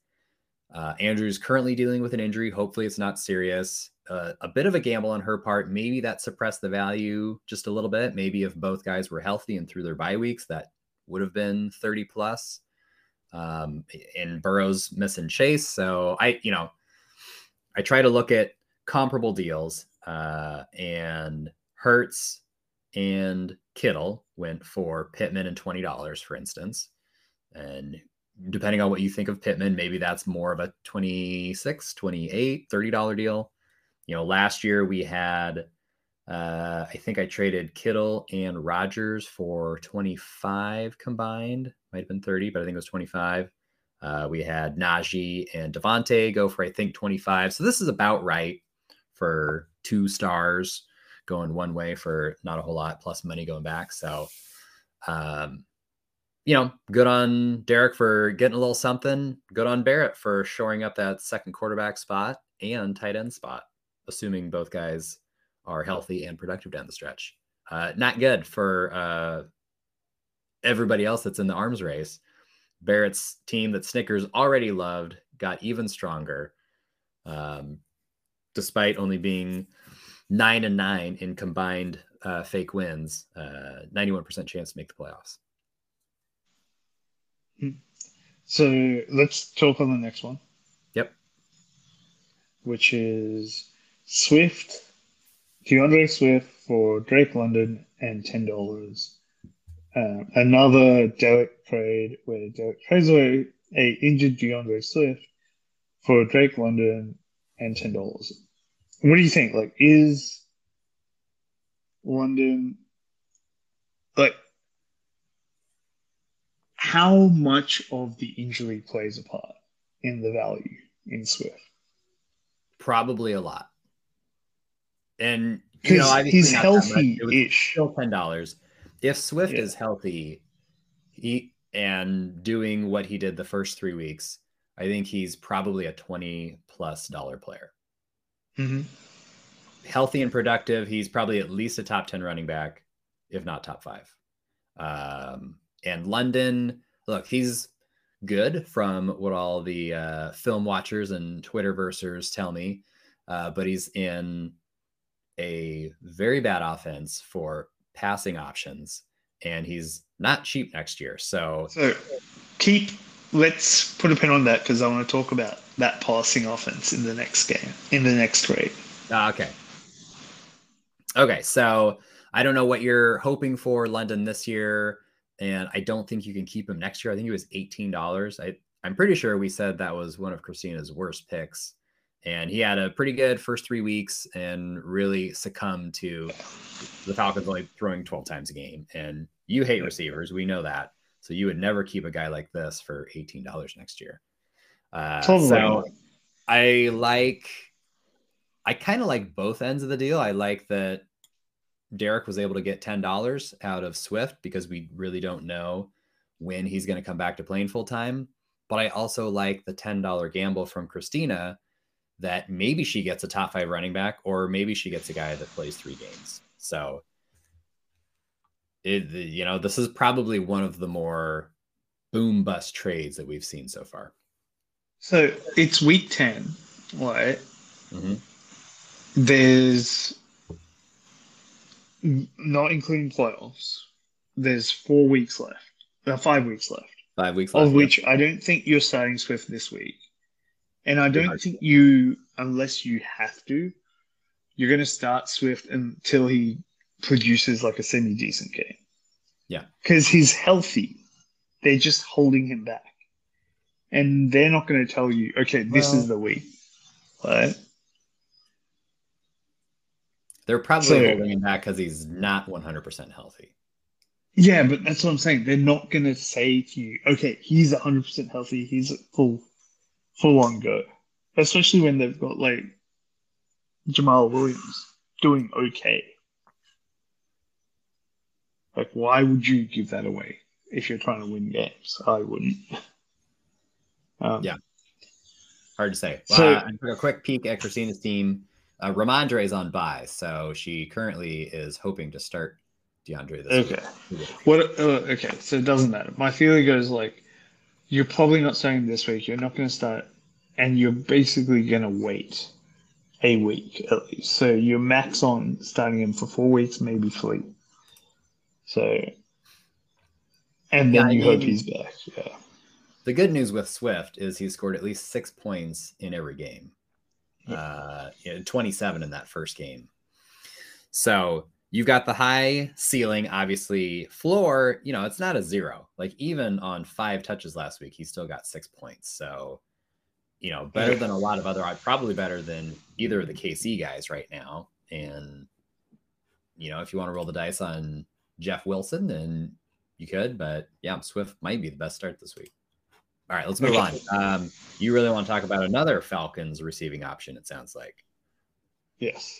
Uh, Andrews currently dealing with an injury. Hopefully, it's not serious. Uh, a bit of a gamble on her part. Maybe that suppressed the value just a little bit. Maybe if both guys were healthy and through their bye weeks, that would have been 30 plus. Um, and Burrow's missing Chase. So I, you know, I try to look at comparable deals. Uh, and Hurts and Kittle went for Pittman and twenty dollars, for instance. And depending on what you think of Pittman, maybe that's more of a 26, 28, 30 dollar deal. You know, last year we had uh, I think I traded Kittle and Rodgers for 25 combined. Might have been 30, but I think it was 25. Uh, we had Najee and Devontae go for I think 25. So this is about right for two stars going one way for not a whole lot plus money going back. So, um, you know, good on Derek for getting a little something. Good on Barrett for shoring up that second quarterback spot and tight end spot, assuming both guys are healthy and productive down the stretch. Uh, not good for uh, everybody else that's in the arms race. Barrett's team that Snickers already loved got even stronger, um, despite only being nine and nine in combined uh, fake wins. Uh, 91% chance to make the playoffs. So let's talk on the next one. Yep. Which is Swift, DeAndre Swift for Drake London and ten dollars. Um, another Derek trade where Derek trades away a injured DeAndre Swift for Drake London and ten dollars. What do you think? Like, is London like how much of the injury plays a part in the value in Swift? Probably a lot. And you know, he's not that much. It was healthy-ish. still ten dollars. If Swift Yeah. is healthy, he and doing what he did the first three weeks, I think he's probably a twenty plus dollar player. Mm-hmm. Healthy and productive, he's probably at least a top ten running back, if not top five. Um, and London, look, he's good from what all the uh, film watchers and Twitterversers tell me, uh, but he's in a very bad offense for passing options, and he's not cheap next year. So So keep. Let's put a pin on that because I want to talk about that passing offense in the next game, in the next trade. Ah, okay. Okay, so I don't know what you're hoping for London this year, and I don't think you can keep him next year. I think he was eighteen dollars. I I'm pretty sure we said that was one of Christina's worst picks, and he had a pretty good first three weeks and really succumbed to the Falcons only throwing twelve times a game. And you hate receivers, we know that. So you would never keep a guy like this for eighteen dollars next year. Uh, Totally. So I like I kind of like both ends of the deal. I like that Derek was able to get ten dollars out of Swift because we really don't know when he's going to come back to playing full time. But I also like the $10 gamble from Christina that maybe she gets a top five running back, or maybe she gets a guy that plays three games. So, it, you know, this is probably one of the more boom bust trades that we've seen so far. So it's week 10, right? Mm-hmm. There's not including playoffs, there's four weeks left, uh, five weeks left. Five weeks left. Of which I don't think you're starting Swift this week. And I don't think you, unless you have to, you're going to start Swift until he produces like a semi decent game. Yeah. Because he's healthy. They're just holding him back. And they're not going to tell you, okay, this well, is the week. Right? They're probably so, holding him back because he's not 100% healthy. Yeah, but that's what I'm saying. They're not going to say to you, okay, he's 100% healthy. He's full, full on go. Especially when they've got like Jamaal Williams doing okay. Like, why would you give that away if you're trying to win games? I wouldn't. Um, yeah. Hard to say. Well, so, I took a quick peek at Christina's team. Uh, Rhamondre is on bye, so she currently is hoping to start DeAndre this okay. week. What? Uh, okay, so it doesn't matter. My feeling goes like, you're probably not starting this week. You're not going to start, and you're basically going to wait a week at least. So you're max on starting him for four weeks, maybe three. So, and then yeah, you hope he's back. Yeah. The good news with Swift is he scored at least six points in every game. Yeah. Uh, 27 in that first game. So you've got the high ceiling, obviously. Floor, you know, it's not a zero. Like even on five touches last week, he still got six points. So, you know, better than a lot of other, probably better than either of the KC guys right now. And, you know, if you want to roll the dice on Jeff Wilson, then you could. But yeah, Swift might be the best start this week. All right, let's move on. (laughs) Um, you really want to talk about another Falcons receiving option? It sounds like. Yes.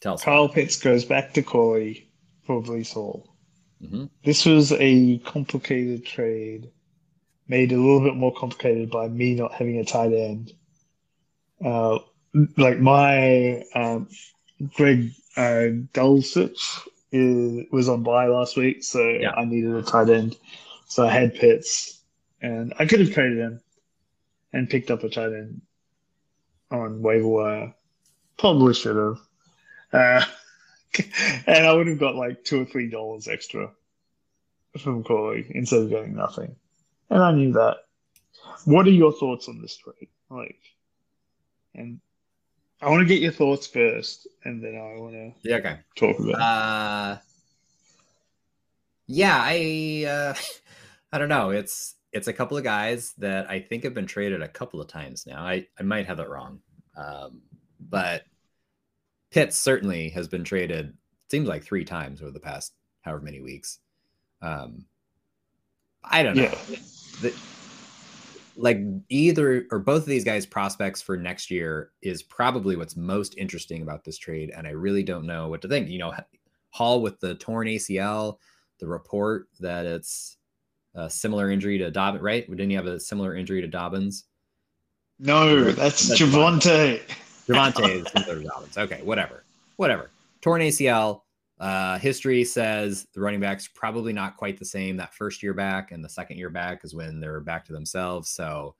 Tell us. Kyle Pitts goes back to Corey for Breece Hall. Mm-hmm. This was a complicated trade, made a little bit more complicated by me not having a tight end. Uh, like my um, Greg uh, Dulcich is, was on bye last week, so yeah. I needed a tight end. So I had Pitts and I could have traded him and picked up a tight end on waiver wire. Probably should have. Uh, (laughs) and I would have got like two or three dollars extra from Corey instead of getting nothing. And I knew that. What are your thoughts on this trade? Like, and I want to get your thoughts first, and then I want to yeah, okay. talk about. Uh, yeah, I uh, (laughs) I don't know. It's it's a couple of guys that I think have been traded a couple of times now. I, I might have it wrong. Um, but Pitts certainly has been traded, seems like three times over the past however many weeks. Um, I don't know. Yeah. The, like either or both of these guys' prospects for next year is probably what's most interesting about this trade. And I really don't know what to think. You know, Hall with the torn ACL, the report that it's a similar injury to Dobbins, right? Didn't he have a similar injury to Dobbins? No, that's, that's Javonte. Javonte is similar to Dobbins. Okay, whatever. Whatever. Torn ACL. Uh, history says the running backs probably not quite the same that first year back, and the second year back is when they're back to themselves. So,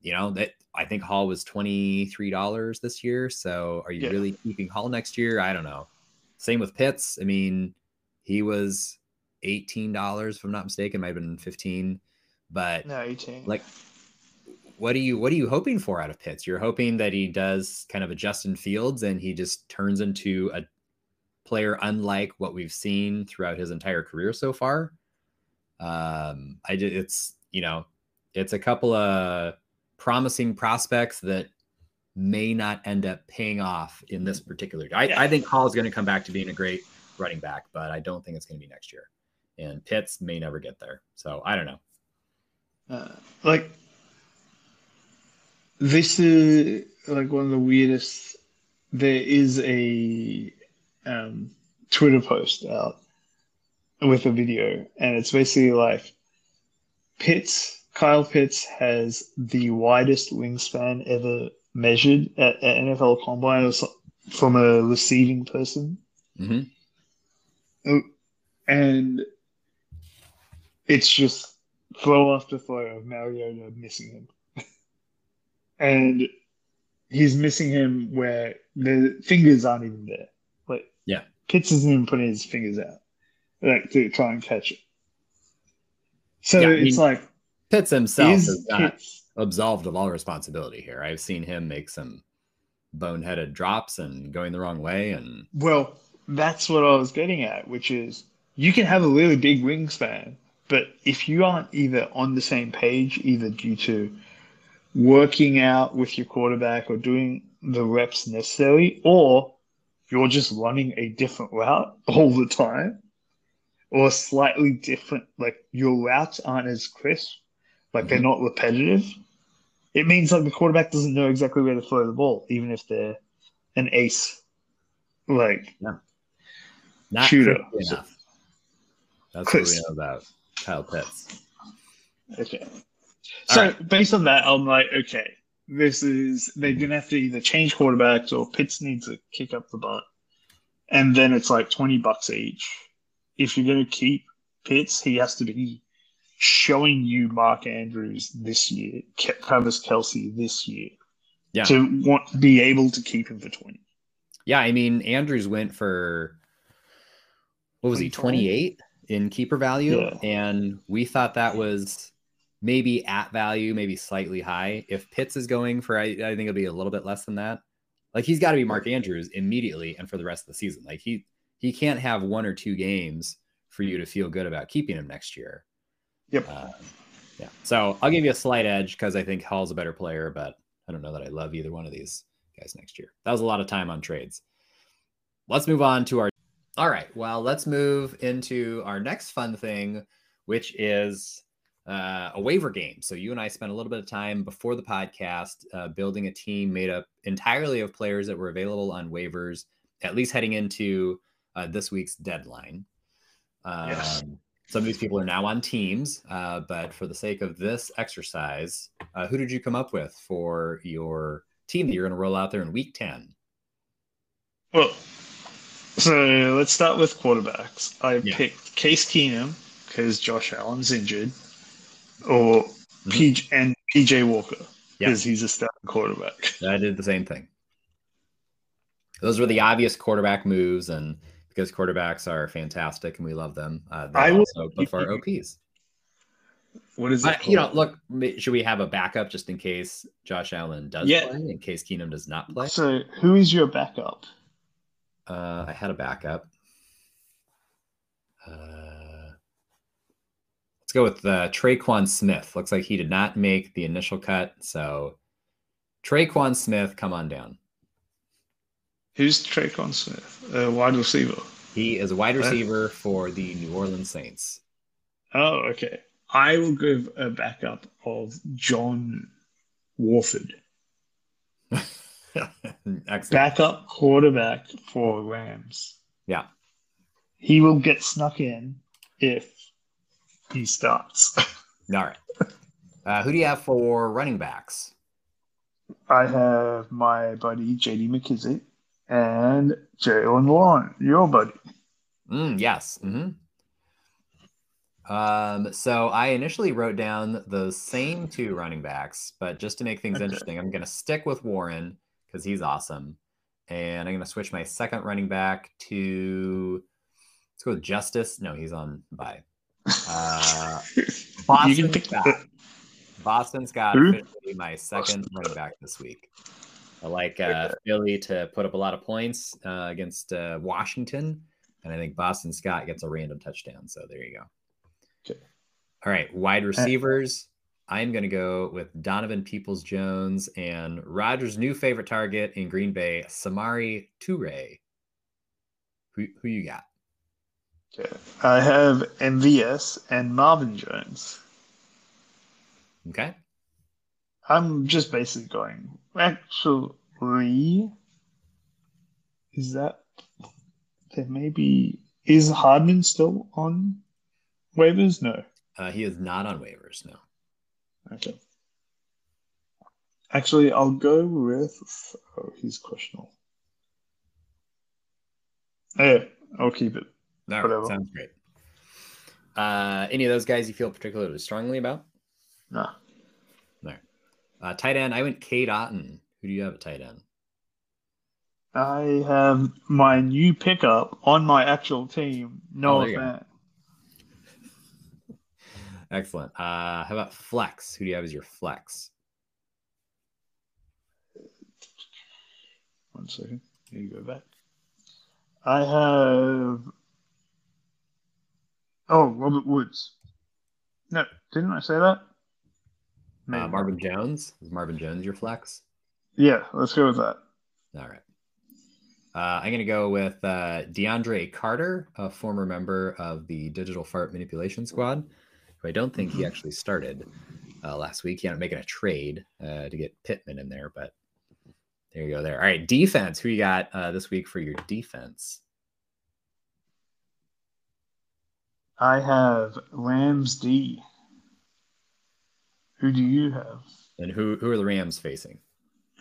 you know that I think Hall was twenty three dollars this year. So, are you yeah. really keeping Hall next year? I don't know. Same with Pitts. I mean, he was $18 if i'm not mistaken might have been 15 but no 18 like what are you what are you hoping for out of pitts you're hoping that he does kind of a justin fields and he just turns into a player unlike what we've seen throughout his entire career so far um i did it's you know it's a couple of promising prospects that may not end up paying off in this particular I, yeah. I think hall is going to come back to being a great running back but i don't think it's going to be next year and Pitts may never get there. So I don't know. Uh, like this is like one of the weirdest. There is a um, Twitter post out with a video, and it's basically like Pitts, Kyle Pitts has the widest wingspan ever measured at, at NFL Combine from a receiving person. Mm-hmm. And it's just throw after throw of Mariota missing him. (laughs) and he's missing him where the fingers aren't even there. Yeah. Pitts isn't even putting his fingers out like to try and catch it. So Yeah, I it's mean, like Pitts himself is is not Pitts absolved of all responsibility here. I've seen him make some boneheaded drops and going the wrong way, and well, that's what I was getting at, which is you can have a really big wingspan, but if you aren't either on the same page, either due to working out with your quarterback or doing the reps necessary, or you're just running a different route (laughs) all the time, or slightly different, like your routes aren't as crisp, like they're mm-hmm. not repetitive. It means like the quarterback doesn't know exactly where to throw the ball, even if they're an ace. Like not Shooter. enough. That's Crisp. what we know about Kyle Pitts. Okay. All So right. based on that, I'm like, okay, this is they're gonna have to either change quarterbacks or Pitts needs to kick up the butt, and then it's like twenty bucks each. If you're gonna keep Pitts, he has to be showing you Mark Andrews this year, Ke- Travis Kelce this year, Yeah. to want be able to keep him for twenty. Yeah, I mean Andrews went for what was he 28 in keeper value, Yeah. and we thought that was maybe at value, maybe slightly high. If Pitts is going for, I, I think it'll be a little bit less than that. Like he's got to be Mark Andrews immediately and for the rest of the season. Like he he can't have one or two games for you to feel good about keeping him next year. Yep. Uh, yeah. So I'll give you a slight edge because I think Hall's a better player, but I don't know that I love either one of these guys next year. That was a lot of time on trades. Let's move on to our. All right. Well, let's move into our next fun thing, which is uh, a waiver game. So you and I spent a little bit of time before the podcast uh, building a team made up entirely of players that were available on waivers, at least heading into uh, this week's deadline. Um, Yes. Some of these people are now on teams, uh, but for the sake of this exercise, uh, who did you come up with for your team that you're going to roll out there in week 10? Well, so let's start with quarterbacks. I Yeah. picked Case Keenum because Josh Allen's injured, or Mm-hmm. PJ and PJ Walker because he's a starting quarterback. I did the same thing. Those were the obvious quarterback moves, and because quarterbacks are fantastic and we love them, uh, they I also good for our OPs. What is it? But, you know, look, should we have a backup just in case Josh Allen does Yeah. play, in case Keenum does not play? So, who is your backup? Uh, I had a backup. Uh, let's go with uh, Tre'Quan Smith. Looks like he did not make the initial cut, so Tre'Quan Smith, come on down. Who's Tre'Quan Smith? A wide receiver. He is a wide receiver for the New Orleans Saints. Oh, okay. I will give a backup of John Wolford, (laughs) Excellent. backup quarterback for Rams. Yeah. He will get snuck in if he starts. (laughs) All right. Uh, who do you have for running backs? I have my buddy JD McKissic and Jaylen Warren, your buddy. Mm, yes. hmm Um, so I initially wrote down the same two running backs, but just to make things Okay. interesting, I'm going to stick with Warren because he's awesome. And I'm going to switch my second running back to let's go with Justice. No, he's on bye. Uh, (laughs) you Boston can pick Scott. the, Boston Scott Who? officially my second running back this week. I like uh, Philly to put up a lot of points uh, against uh, Washington, and I think Boston Scott gets a random touchdown. So there you go. Okay. All right, wide receivers. I'm going to go with Donovan Peoples Jones and Rodgers' new favorite target in Green Bay, Samori Toure. Who, who you got? Okay. I have MVS and Marvin Jones. Okay. I'm just basically going. Actually, is that there? Maybe is Hardman still on waivers? No. Uh, he is not on waivers. No. Okay. Actually, I'll go with. Oh, he's questionable. Yeah, I'll keep it. All right, Whatever. sounds great. Uh, any of those guys you feel particularly strongly about? No. Uh, tight end, I went Cade Otton. Who do you have at tight end? I have my new pickup on my actual team. Oh, No go. offense. (laughs) Excellent. Uh, how about flex? Who do you have as your flex? One second. Here you go back. I have. Oh, Robert Woods. No, didn't I say that? Uh. Marvin Jones. Is Marvin Jones your flex? Yeah, let's go with that. All right. Uh, I'm going to go with uh, DeAndre Carter, a former member of the Digital Fart Manipulation Squad, who I don't think he Mhm. actually started uh, last week. He ended up making a trade uh, to get Pittman in there, but there you go. There. All right. Defense. Who you got uh, this week for your defense? I have Rams D. Who do you have? And who who are the Rams facing?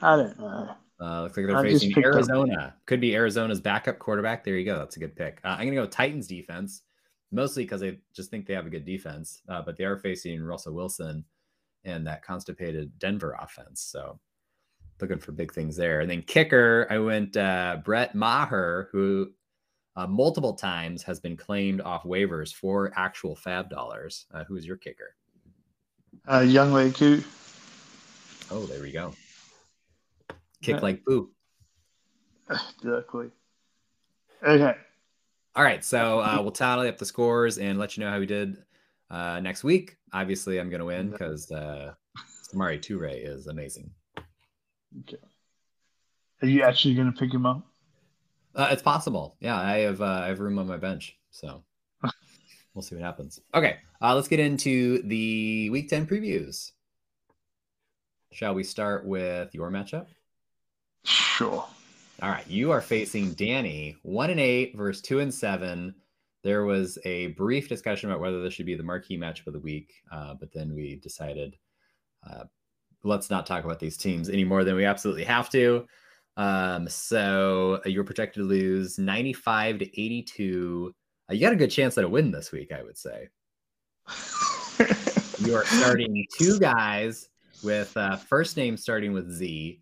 I don't know. Uh, looks like they're I facing Arizona. Could be Arizona's backup quarterback. There you go. That's a good pick. Uh, I'm going to go Titans defense, mostly because I just think they have a good defense, uh, but they are facing Russell Wilson and that constipated Denver offense. So looking for big things there. And then kicker, I went uh, Brett Maher, who uh, multiple times has been claimed off waivers for actual FAAB dollars. Uh, who is your kicker? Uh, Younghoe Koo. Oh, there we go. Kick Yeah. like boo. Exactly. Okay. All right, so uh, we'll tally up the scores and let you know how we did uh, next week. Obviously, I'm going to win because uh, Samori Toure is amazing. Okay. Are you actually going to pick him up? Uh, it's possible. Yeah, I have uh, I have room on my bench, so (laughs) we'll see what happens. Okay, uh, let's get into the Week Ten previews. Shall we start with your matchup? Sure. All right, you are facing Danny, one and eight versus two and seven. There was a brief discussion about whether this should be the marquee matchup of the week, uh, but then we decided uh, let's not talk about these teams any more than we absolutely have to. Um, so uh, you're projected to lose 95 to 82. Uh, you got a good chance at a win this week, I would say. (laughs) You are starting two guys with uh, first name starting with Z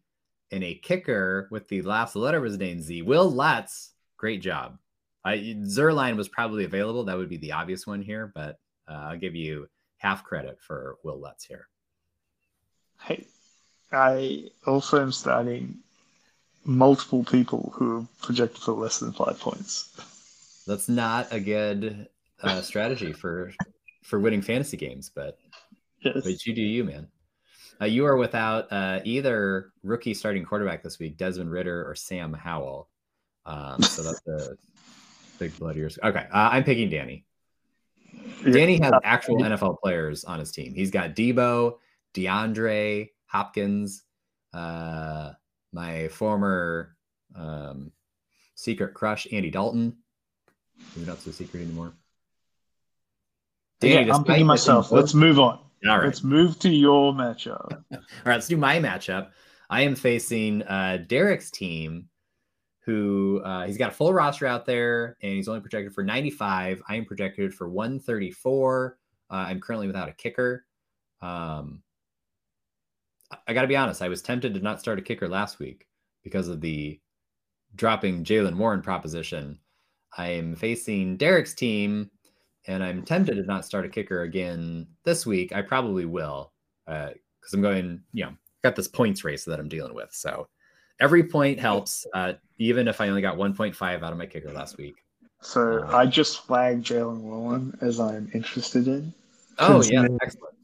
and a kicker with the last letter of his name Z. Wil Lutz, great job. I, Zuerlein was probably available. That would be the obvious one here, but uh, I'll give you half credit for Wil Lutz here. hey, I also am starting multiple people who are projected for less than five points. That's not a good uh, strategy for for winning fantasy games, but Yes. but you do you, man. Uh, you are without uh, either rookie starting quarterback this week, Desmond Ridder or Sam Howell. Um, so that's a big blood years. Okay, uh, I'm picking Danny. Danny has actual NFL players on his team. He's got Deebo, DeAndre, Hopkins, uh, my former um, secret crush, Andy Dalton. Maybe not so secret anymore. Yeah, I'm picking myself. Let's move on. All right. Let's move to your matchup. (laughs) All right, let's do my matchup. I am facing uh, Derek's team, who uh, he's got a full roster out there, and he's only projected for 95. I am projected for 134. Uh, I'm currently without a kicker. Um, I- got to be honest, I was tempted to not start a kicker last week because of the dropping Jaylen Warren proposition. I am facing Derek's team, and I'm tempted to not start a kicker again this week. I probably will because I'm going, you know, got this points race that I'm dealing with. So every point helps, uh, even if I only got 1.5 out of my kicker last week. So Uh, I just flagged Jaylen Warren as I'm interested in. Oh, yeah, excellent.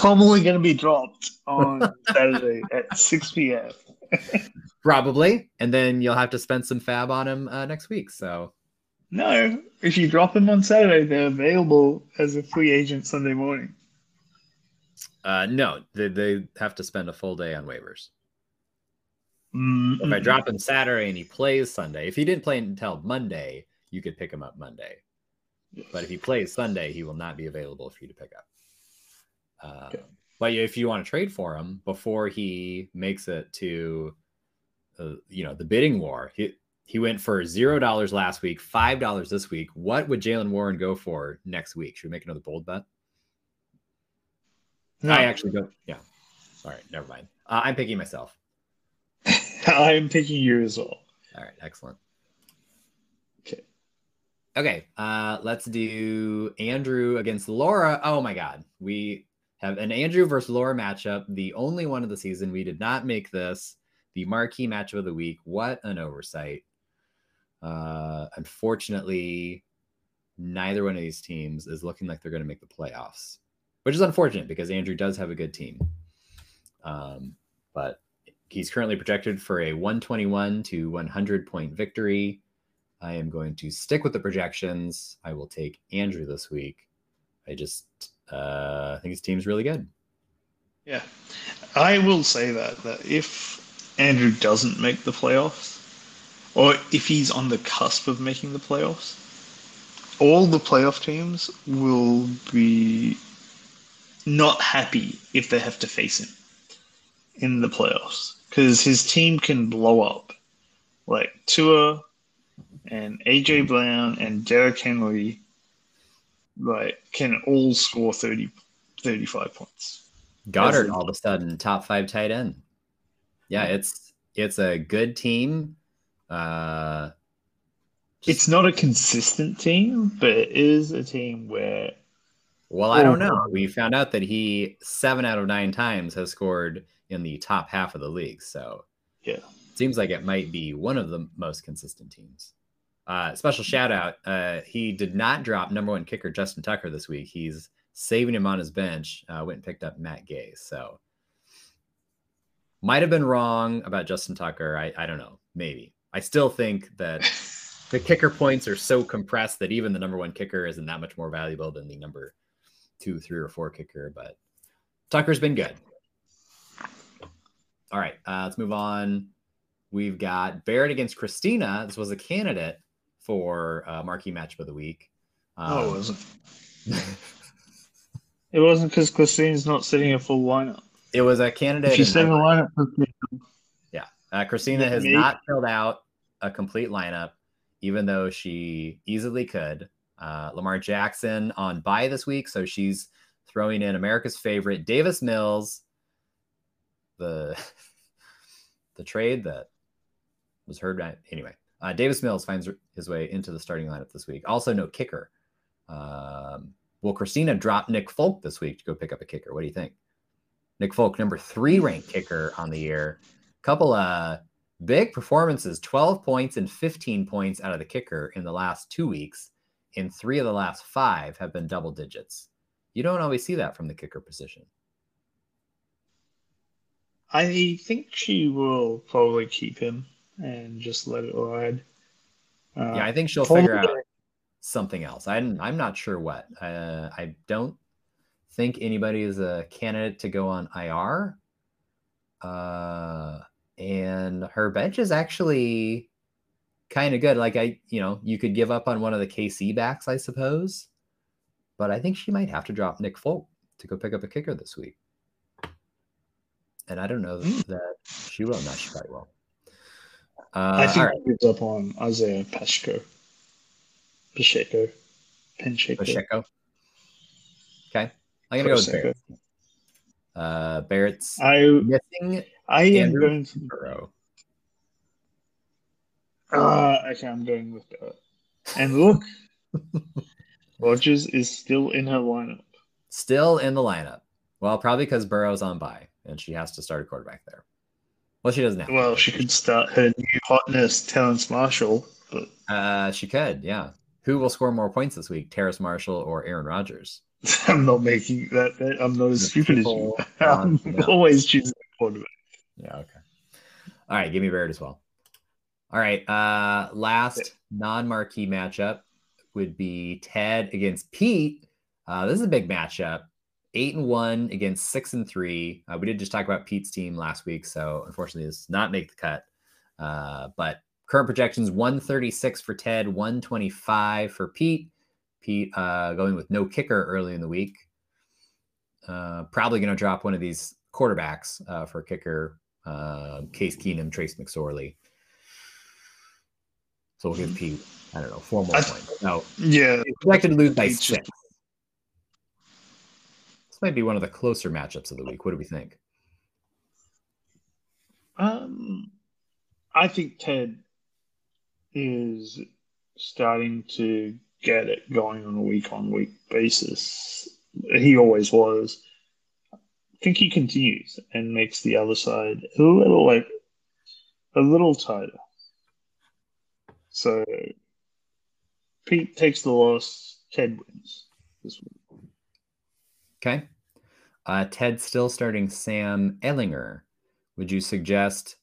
Probably going to be dropped on (laughs) Saturday at 6 p.m. Probably. And then you'll have to spend some FAAB on him uh, next week. So No, if you drop him on Saturday, they're available as a free agent Sunday morning. uh, no, they, they have to spend a full day on waivers. Mm, If I drop him Saturday and he plays Sunday, if he didn't play until Monday, you could pick him up Monday. But if he plays Sunday, he will not be available for you to pick up. Uh, Okay. But if you want to trade for him before he makes it to, uh, you know, the bidding war, he he went for zero dollars last week, five dollars this week. What would Jaylen Warren go for next week? Should we make another bold bet? No, I actually don't. Yeah. All right. Never mind. Uh, I'm picking myself. (laughs) I'm picking you as well. All right. Excellent. Okay. Okay. Uh, let's do Andrew against Laura. Oh my God. We have an Andrew versus Laura matchup. The only one of the season. We did not make this the marquee matchup of the week. What an oversight. Uh, unfortunately, neither one of these teams is looking like they're going to make the playoffs, which is unfortunate because Andrew does have a good team. Um, but he's currently projected for a 121 to 100 point victory. I am going to stick with the projections. I will take Andrew this week. I just uh, I think his team's really good. Yeah, I will say that that if Andrew doesn't make the playoffs, or if he's on the cusp of making the playoffs, all the playoff teams will be not happy if they have to face him in the playoffs because his team can blow up. Like Tua and AJ Brown and Derrick Henry, like can all score 30, 35 points. Goedert As- all of a sudden top five tight end. Yeah, it's it's a good team. Uh, just- It's not a consistent team, but it is a team where well, I don't know. We found out that he seven out of nine times has scored in the top half of the league. So Yeah. seems like it might be one of the most consistent teams. Uh, special shout out. Uh, he did not drop number one kicker Justin Tucker this week. He's saving him on his bench. Uh, went and picked up Matt Gay. So might have been wrong about Justin Tucker. I, I don't know. Maybe. I still think that (laughs) the kicker points are so compressed that even the number one kicker isn't that much more valuable than the number two, three, or four kicker. But Tucker's been good. All right, uh, let's move on. We've got Barrett against Christina. This was a candidate for uh, marquee matchup of the week. oh, it Um, wasn't. (laughs) It wasn't because Christine's not setting a full lineup. it was a candidate. If she's in setting a lineup, Christine- Uh, Christina has Maybe- not filled out a complete lineup, even though she easily could. Uh, Lamar Jackson on bye this week, so she's throwing in America's favorite Davis Mills, the (laughs) the trade that was heard. Anyway, uh, Davis Mills finds his way into the starting lineup this week. Also, no kicker. Um, will Christina drop Nick Folk this week to go pick up a kicker? What do you think? Nick Folk, number three ranked kicker on the year couple of big performances 12 points and 15 points out of the kicker in the last two weeks in three of the last five have been double digits you don't always see that from the kicker position I think she will probably keep him and just let it ride. Uh, yeah i think she'll figure out something else I'm, I'm not sure what uh, i don't think anybody is a candidate to go on ir uh, and her bench is actually kind of good. Like I, you know, you could give up on one of the KC backs, I suppose, but I think she might have to drop Nick Folk to go pick up a kicker this week. And I don't know Mm. that she will. Not she probably will. Uh, I think right, gives up on Isaiah Pacheco. Pacheco. Pacheco. Pacheco. Okay, I'm gonna go with Barrett. Uh, Barrett's I missing I am Andrew? going to Burrow. uh okay, I'm going with that. And look, (laughs) Rodgers is still in her lineup. Still in the lineup. Well, probably because Burrow's on bye and she has to start a quarterback there. Well, she doesn't have. Well, she could start her new hotness, Terrence Marshall, but Uh, she could, yeah. Who will score more points this week, Terrace Marshall or Aaron Rodgers? (laughs) I'm not making that. that- I'm not as The stupid as you. (laughs) I'm want to know. always choosing the quarterback. Yeah, okay. All right, give me Barrett as well. All right, uh, last non-marquee matchup would be Ted against Pete. Uh, this is a big matchup. Eight and one against six and three. Uh, we did just talk about Pete's team last week, so unfortunately, this does not make the cut. Uh, but current projections: one thirty-six for Ted, one twenty-five for Pete. Pete uh, going with no kicker early in the week. Uh, probably going to drop one of these quarterbacks uh, for kicker uh, Case Keenum, Trace McSorley. So we'll give Pete, I don't know, four more I- points. No, Yeah, expected to lose by six. This might be one of the closer matchups of the week. What do we think? Um, I think Ted is starting to get it going on a week on week basis. He always was. I think he continues and makes the other side a little like a little tighter. So Pete takes the loss. Ted wins this week. Okay. Uh, Ted still starting Sam Ehlinger. Would you suggest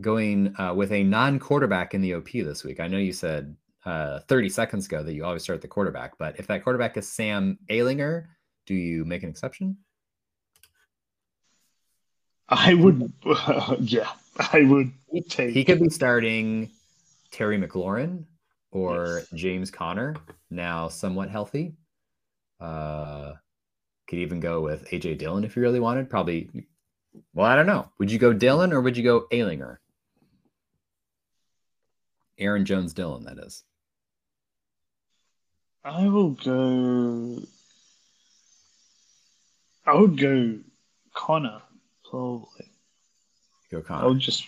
going uh, with a non quarterback in the OP this week? I know you said uh, 30 seconds ago that you always start the quarterback, but if that quarterback is Sam Ehlinger, do you make an exception? I would, (laughs) yeah, I would take. He could be starting Terry McLaurin or James Conner, now somewhat healthy. Uh, could even go with AJ Dillon if you really wanted. Probably, well, I don't know. Would you go Dillon or would you go Ehlinger? Aaron Jones Dillon, that is. I will go. I would go Conner, probably. Go Conner. I would just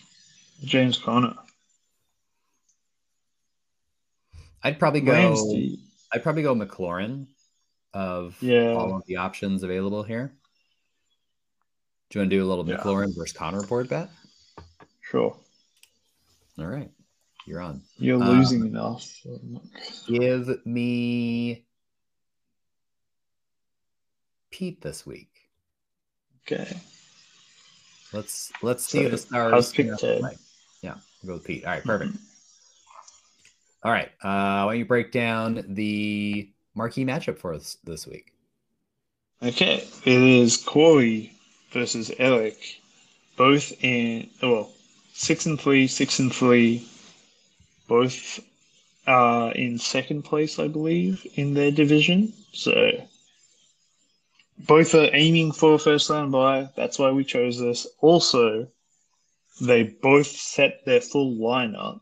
James Conner. I'd probably go. Ramsey. I'd probably go McLaurin of Yeah. all of the options available here. Do you want to do a little Yeah. McLaurin versus Conner board bet? Sure. All right, you're on. You're Uh, losing enough. Give me Pete this week. Okay. Let's let's see So, the stars. how's pick Ted? like- Yeah, we'll go with Pete. All right, perfect. All right, uh, why don't you break down the marquee matchup for us this week? Okay. It is Corey versus Eric, both in well, six and three, six and three, both are in second place, I believe, in their division. So both are aiming for first round bye. That's why we chose this. Also, they both set their full lineup.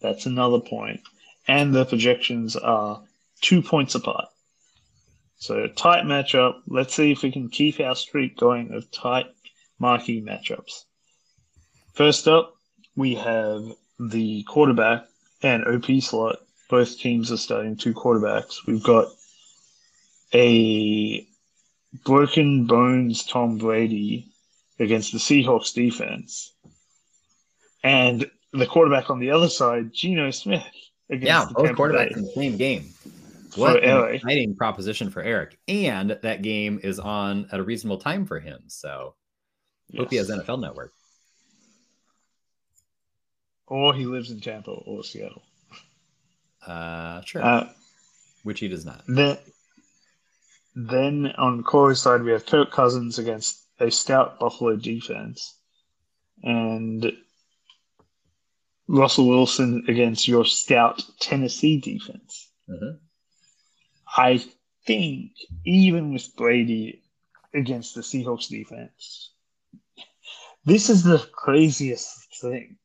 That's another point. And their projections are two points apart. So tight matchup. Let's see if we can keep our streak going of tight marquee matchups. First up, we have the quarterback and OP slot. Both teams are starting two quarterbacks. We've got a broken bones Tom Brady against the Seahawks defense. And the quarterback on the other side, Geno Smith, against Yeah, the both quarterbacks in the same game. What an exciting proposition for Eric. And that game is on at a reasonable time for him. So hope he has NFL network. Or he lives in Tampa or Seattle. Uh sure. Uh, which he does not. then, then on Corey's side, we have Kirk Cousins against a stout Buffalo defense, and Russell Wilson against your stout Tennessee defense. Mhm. I think even with Brady against the Seahawks defense, this is the craziest thing.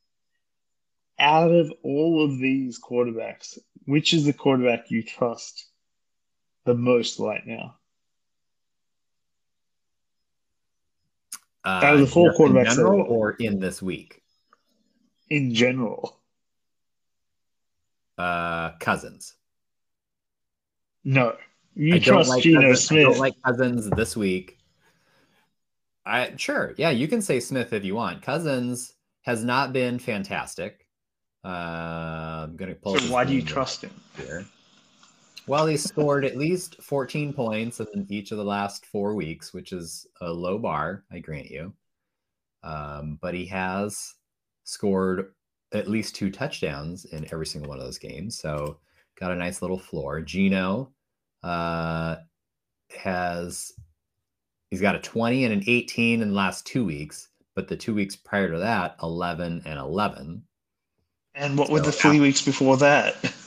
Out of all of these quarterbacks, which is the quarterback you trust the most right now? Uh, Out of the four in quarterbacks general or in this week? In general, Uh Cousins. No. You I trust like Geno Cousins, I Smith. don't like Cousins this week. I sure, yeah, you can say Smith if you want. Cousins has not been fantastic. Uh, I'm gonna pull. so why do you trust him? here. Well, he scored at least 14 points in each of the last four weeks, which is a low bar, I grant you. Um, but he has scored at least two touchdowns in every single one of those games. So got a nice little floor. Geno uh, has he's got a 20 and an 18 in the last two weeks, but the two weeks prior to that, 11 and 11. And what were the three weeks before that? (laughs)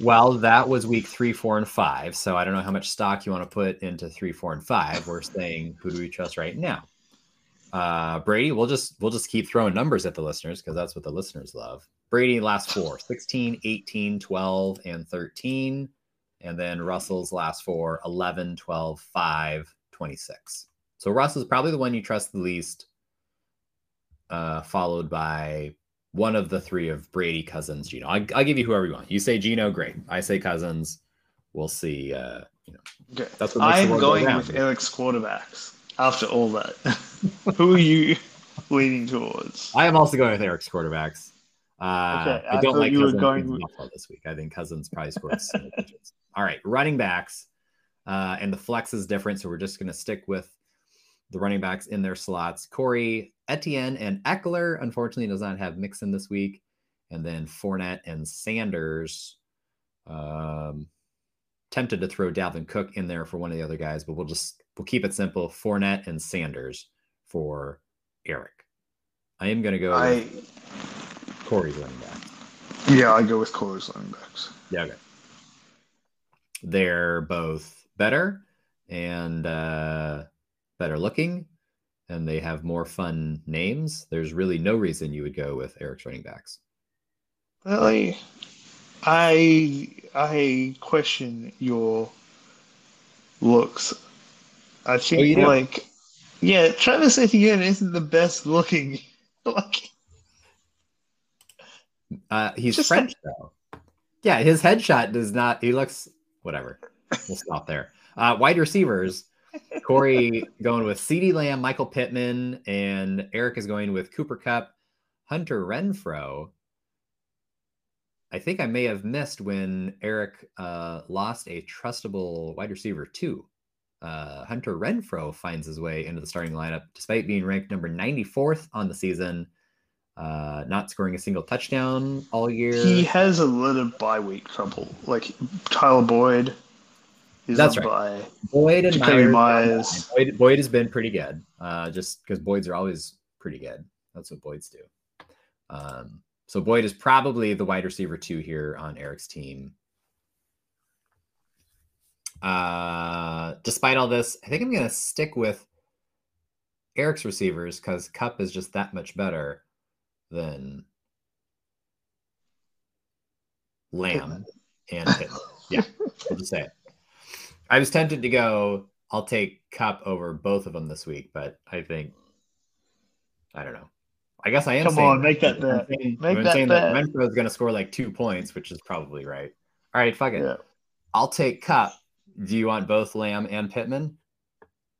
Well, that was week three, four, and five. So I don't know how much stock you want to put into three, four, and five. We're saying who do we trust right now? Uh, Brady, we'll just we'll just keep throwing numbers at the listeners because that's what the listeners love. Brady last four 16, 18, 12, and 13. And then Russell's last four 11, 12, 5, 26. So Russ is probably the one you trust the least, uh, followed by one of the three of Brady, Cousins, Geno. I, will give you whoever you want. You say Geno, great. I say Cousins. We'll see. Uh, you know, okay. that's what I'm going go with Eric's quarterbacks. After all that, (laughs) who are you (laughs) leaning towards? I am also going with Eric's quarterbacks. Uh, okay, I, I don't like you Cousins were going with... this week. I think Cousins probably scores. (laughs) All right, running backs, uh, and the flex is different, so we're just going to stick with the running backs in their slots. Corey, Etienne, and Ekeler, unfortunately, does not have Mixon this week. And then Fournette and Sanders. Um, tempted to throw Dalvin Cook in there for one of the other guys, but we'll just we'll keep it simple. Fournette and Sanders for Eric. I am going to go I, Corey's running back. Yeah, I go with Corey's running backs. Yeah, okay. They're both better and uh, better looking and they have more fun names, there's really no reason you would go with Eric's running backs. Really? I I question your looks. I think oh, like yeah, Travis Etienne isn't the best looking. (laughs) like uh, he's French like... though. Yeah, his headshot does not. He looks whatever. We'll (laughs) stop there. Uh, wide receivers. Corey going with CeeDee Lamb, Michael Pittman, and Eric is going with Cooper Kupp, Hunter Renfrow. I think I may have missed when Eric uh, lost a trustable wide receiver too. Uh, Hunter Renfrow finds his way into the starting lineup despite being ranked number 94th on the season, uh, not scoring a single touchdown all year. He has a little bye week trouble. Like Tyler Boyd, He's That's right. By Boyd and Meyers. Meyers. Boyd, Boyd, has been pretty good, uh, just because Boyds are always pretty good. That's what Boyds do. Um, so Boyd is probably the wide receiver two here on Eric's team. Uh, despite all this, I think I'm going to stick with Eric's receivers because Kupp is just that much better than Lamb and Pittman. Yeah, we'll just say it. I was tempted to go. I'll take Kupp over both of them this week, but I think I don't know. I guess I am. Come on, make that bet. Saying, make I'm that saying bet. that Renfrow is going to score like two points, which is probably right. All right, fuck it. Yeah. I'll take Kupp. Do you want both Lamb and Pittman?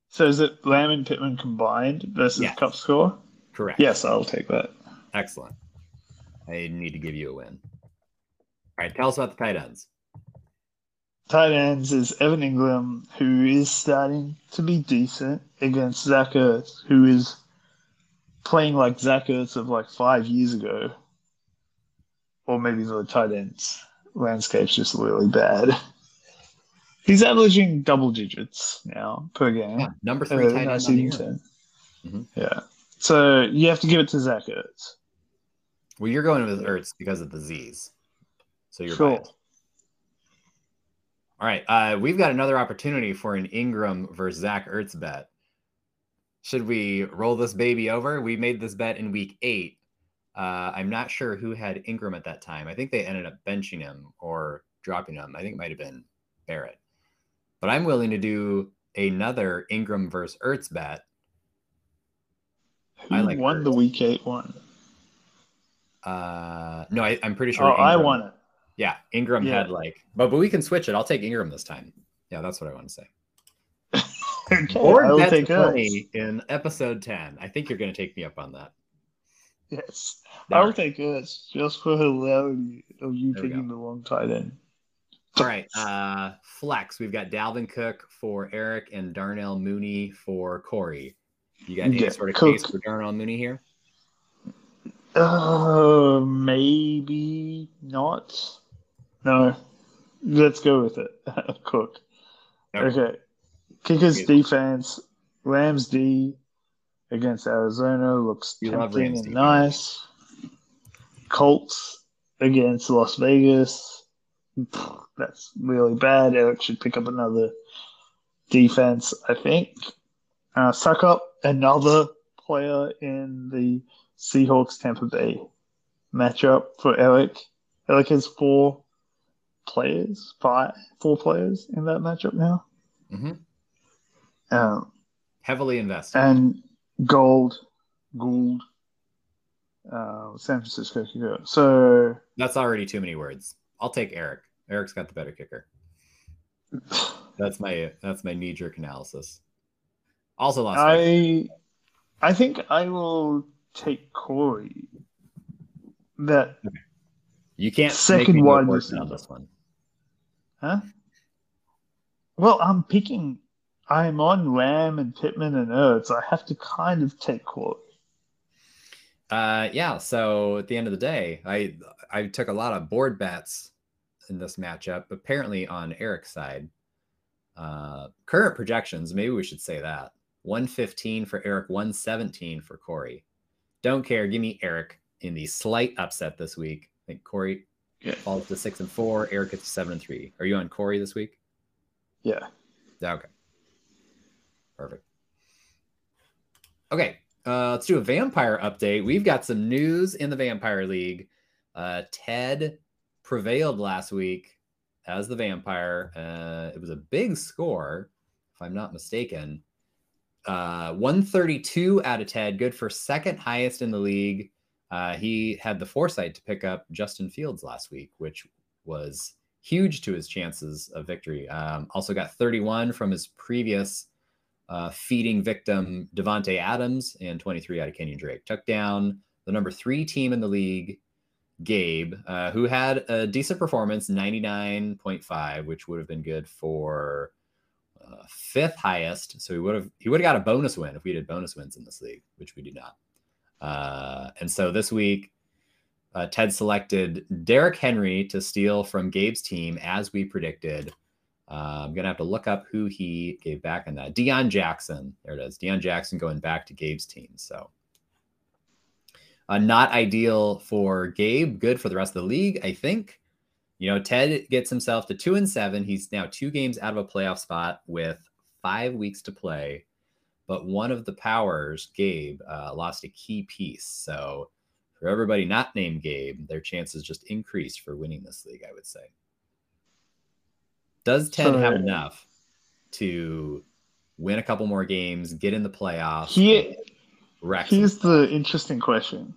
So is it Lamb and Pittman combined versus yes. Kupp score? Correct. Yes, I'll take that. Excellent. I need to give you a win. All right, tell us about the tight ends tight ends is Evan Engram, who is starting to be decent against Zach Ertz, who is playing like Zach Ertz of like five years ago. Or maybe the tight ends landscape's just really bad. (laughs) He's averaging double digits now per game. Yeah, number three uh, tight end on the year. Mm-hmm. Yeah. So you have to give it to Zach Ertz. Well, you're going with Ertz because of the Z's. So you're sure. Biased. All right. Uh, we've got another opportunity for an Engram versus Zach Ertz bet. Should we roll this baby over? We made this bet in week eight. Uh, I'm not sure who had Engram at that time. I think they ended up benching him or dropping him. I think it might have been Barrett. But I'm willing to do another Engram versus Ertz bet. Who I like won Ertz. the week eight one? Uh, no, I, am pretty sure. Oh, I won it. Yeah, Engram yeah. had like, but but we can switch it. I'll take Engram this time. Yeah, that's what I want to say. (laughs) okay, or bet twenty in episode ten. I think you're going to take me up on that. Yes, I'll right. take this just for hilarity of you there taking the wrong tight end. All right, uh, flex. We've got Dalvin Cook for Eric and Darnell Mooney for Corey. You got any yeah, sort of Cook. case for Darnell Mooney here? Uh, maybe not. No, let's go with it. (laughs) Cook. Okay. Kickers defense, Rams D against Arizona looks you tempting and nice. Colts against Las Vegas. (sighs) That's really bad. Eric should pick up another defense, I think. Uh, suck up another player in the Seahawks Tampa Bay matchup for Eric. Eric has four players, five, four players in that matchup now. Mm-hmm. Um, Heavily invested. and Gold, Gould, uh, San Francisco kicker. So That's already too many words. I'll take Eric. Eric's got the better kicker. That's my that's my knee jerk analysis. Also lost. I, I think I will take Corey. That you can't second make me go wide worse on this one. Huh? Well, I'm picking. I'm on Lamb and Pittman and Ertz. I have to kind of take Corey. Uh, yeah. So at the end of the day, I I took a lot of board bets in this matchup. Apparently on Eric's side, uh, current projections. Maybe we should say that 115 for Eric, 117 for Corey. Don't care. Give me Eric in the slight upset this week. I think Corey Yeah. falls to six and four. Eric gets to seven and three. Are you on Corey this week? Yeah. Yeah, Okay. Perfect. Okay. Uh, let's do a vampire update. We've got some news in the Vampire League. Uh, Ted prevailed last week as the vampire. Uh, it was a big score, if I'm not mistaken. Uh, 132 out of Ted, good for second highest in the league. Uh, he had the foresight to pick up Justin Fields last week, which was huge to his chances of victory. Um, also got 31 from his previous uh, feeding victim Davante Adams and 23 out of Kenyan Drake. Took down the number three team in the league, Gabe, uh, who had a decent performance, 99.5, which would have been good for fifth highest. So he would have he would have got a bonus win if we did bonus wins in this league, which we do not. Uh, and so this week, uh, Ted selected Derrick Henry to steal from Gabe's team, as we predicted. Uh, I'm gonna have to look up who he gave back on that. Deion Jackson, there it is. Deion Jackson going back to Gabe's team. So, uh, not ideal for Gabe. Good for the rest of the league, I think. You know, Ted gets himself to two and seven. He's now two games out of a playoff spot with five weeks to play. But one of the powers, Gabe, uh, lost a key piece. So, for everybody not named Gabe, their chances just increased for winning this league, I would say. Does Ted have enough to win a couple more games, get in the playoffs? Some- here's the interesting question.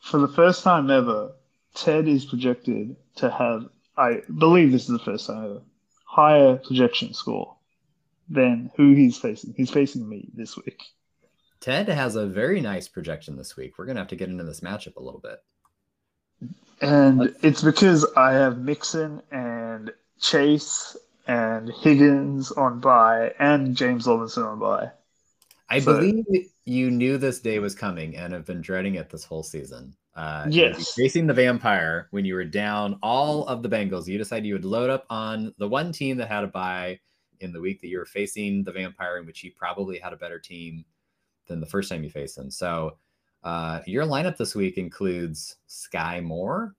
For the first time ever, Ted is projected to have, I believe this is the first time ever, higher projection score than who he's facing. He's facing me this week. Ted has a very nice projection this week. We're gonna have to get into this matchup a little bit. And Let's- it's because I have Mixon and Chase and Higgins on bye and James Robinson on bye. I So- believe you knew this day was coming and have been dreading it this whole season. Uh, you would be Yes. Facing the vampire when you were down all of the Bengals, you decided you would load up on the one team that had a bye in the week that you were facing the vampire, in which he probably had a better team than the first time you faced him. So uh, your lineup this week includes Skyy Moore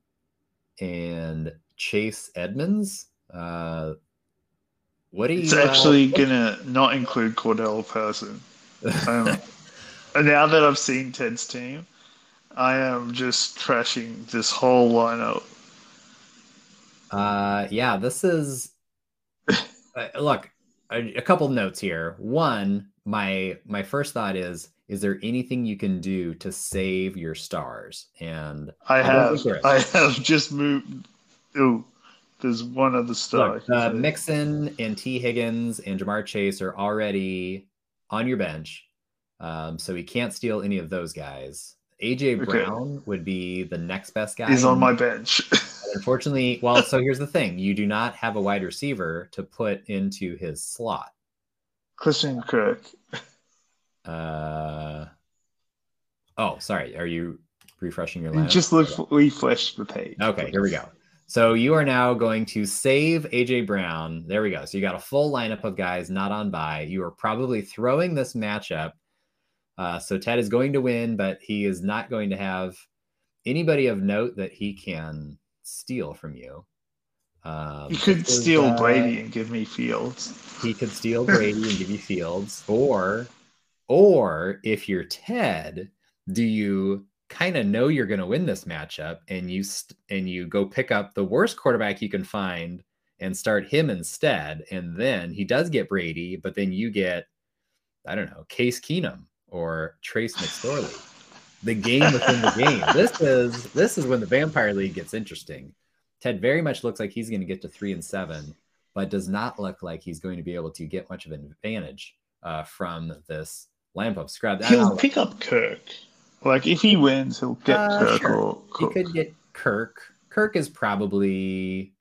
and Chase Edmonds. Uh, what do you? It's uh, actually gonna not include Cordarrelle Patterson. (laughs) Um, and now that I've seen Ted's team, I am just trashing this whole lineup. Uh, yeah, this is. (laughs) Uh, look, a, a couple notes here. One, my my first thought is: is there anything you can do to save your stars? And I I have think there is. I have just moved. Ooh, there's one other star. look, uh, Mixon and Tee Higgins and Ja'Marr Chase are already on your bench, um, so he can't steal any of those guys. AJ Okay. Brown would be the next best guy. He's on my bench. (laughs) Unfortunately, well, so here's the thing: you do not have a wide receiver to put into his slot. Christian Kirk. Uh, oh, sorry. Are you refreshing your lineup? Just look, refresh the page. Okay, here we go. So you are now going to save AJ Brown. There we go. So you got a full lineup of guys not on by. You are probably throwing this matchup. Uh, so Ted is going to win, but he is not going to have anybody of note that he can steal from you. Um, You could steal uh, Brady and give me Fields. He could steal Brady and give you Fields, or or if you're Ted, do you kind of know you're going to win this matchup and you st- and you go pick up the worst quarterback you can find and start him instead, and then he does get Brady, but then you get I don't know Case Keenum or Trace McSorley. The game within the game. This is this is when the Vampire League gets interesting. Ted very much looks like he's going to get to three and seven, but does not look like he's going to be able to get much of an advantage uh, from this lamp of scrub. He'll pick up Kirk. Like if he wins, he'll get Uh, Kirk sure. or he could get Kirk. Kirk is probably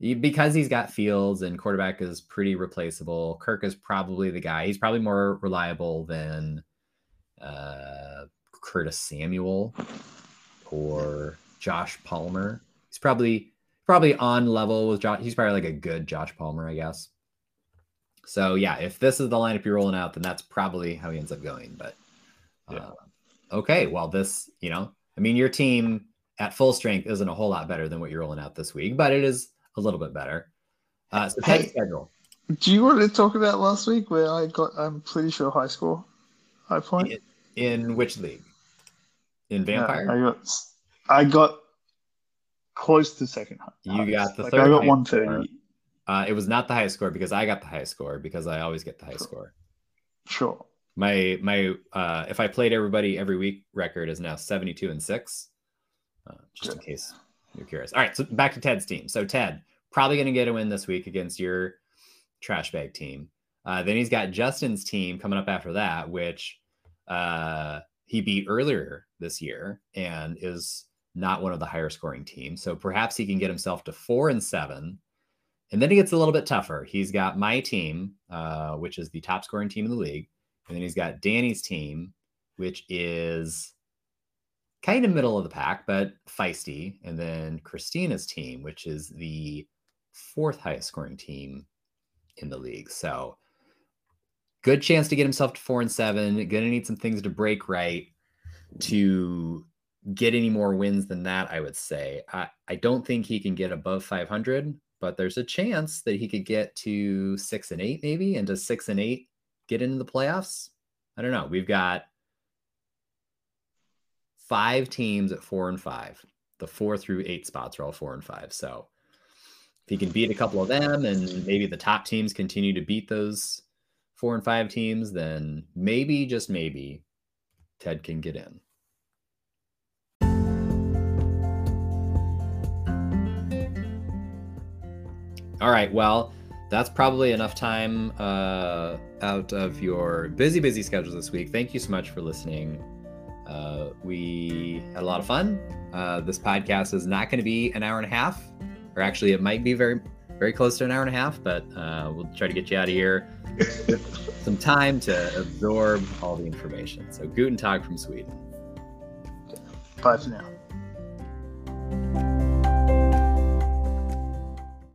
because he's got Fields and quarterback is pretty replaceable. Kirk is probably the guy. He's probably more reliable than uh, Curtis Samuel or Josh Palmer. He's probably probably on level with Josh. He's probably like a good Josh Palmer, I guess. So yeah, if this is the lineup you're rolling out, then that's probably how he ends up going. But Yeah. uh, okay, well, this you know, I mean, your team at full strength isn't a whole lot better than what you're rolling out this week, but it is a little bit better. Uh, so Hey. Ted's schedule. Do you want to talk about last week where I got? I'm pretty sure high score, high point. In which league? In Vampire? I got. I got close to second. You got the like, third I got highest one thirty. Uh, it was not the highest score because I got the highest score because I always get the highest score. Sure. My my uh, if I played everybody every week record is now 72 and 6. Uh, just in case you're curious. All right, so back to Ted's team. So Ted probably going to get a win this week against your trash bag team. Uh, then he's got Justin's team coming up after that, which uh, he beat earlier this year and is not one of the higher scoring teams. So perhaps he can get himself to four and seven. And then he gets a little bit tougher. He's got my team, uh, which is the top scoring team in the league. And then he's got Danny's team, which is kind of middle of the pack, but feisty. And then Christina's team, which is the fourth highest scoring team in the league. So good chance to get himself to four and seven. Gonna need some things to break right to get any more wins than that, I would say. I, I don't think he can get above 500, but there's a chance that he could get to six and eight, maybe, and does six and eight get into the playoffs? I don't know. We've got five teams at four and five. The four through eight spots are all four and five. So if he can beat a couple of them and maybe the top teams continue to beat those four and five teams, then maybe, just maybe, Ted can get in. All right. Well, that's probably enough time uh, out of your busy, busy schedule this week. Thank you so much for listening. Uh, we had a lot of fun. Uh, this podcast is not going to be an hour and a half, or actually, it might be very, very close to an hour and a half, but uh, we'll try to get you out of here (laughs) some time to absorb all the information. So, Guten Tag from Sweden. Bye for now.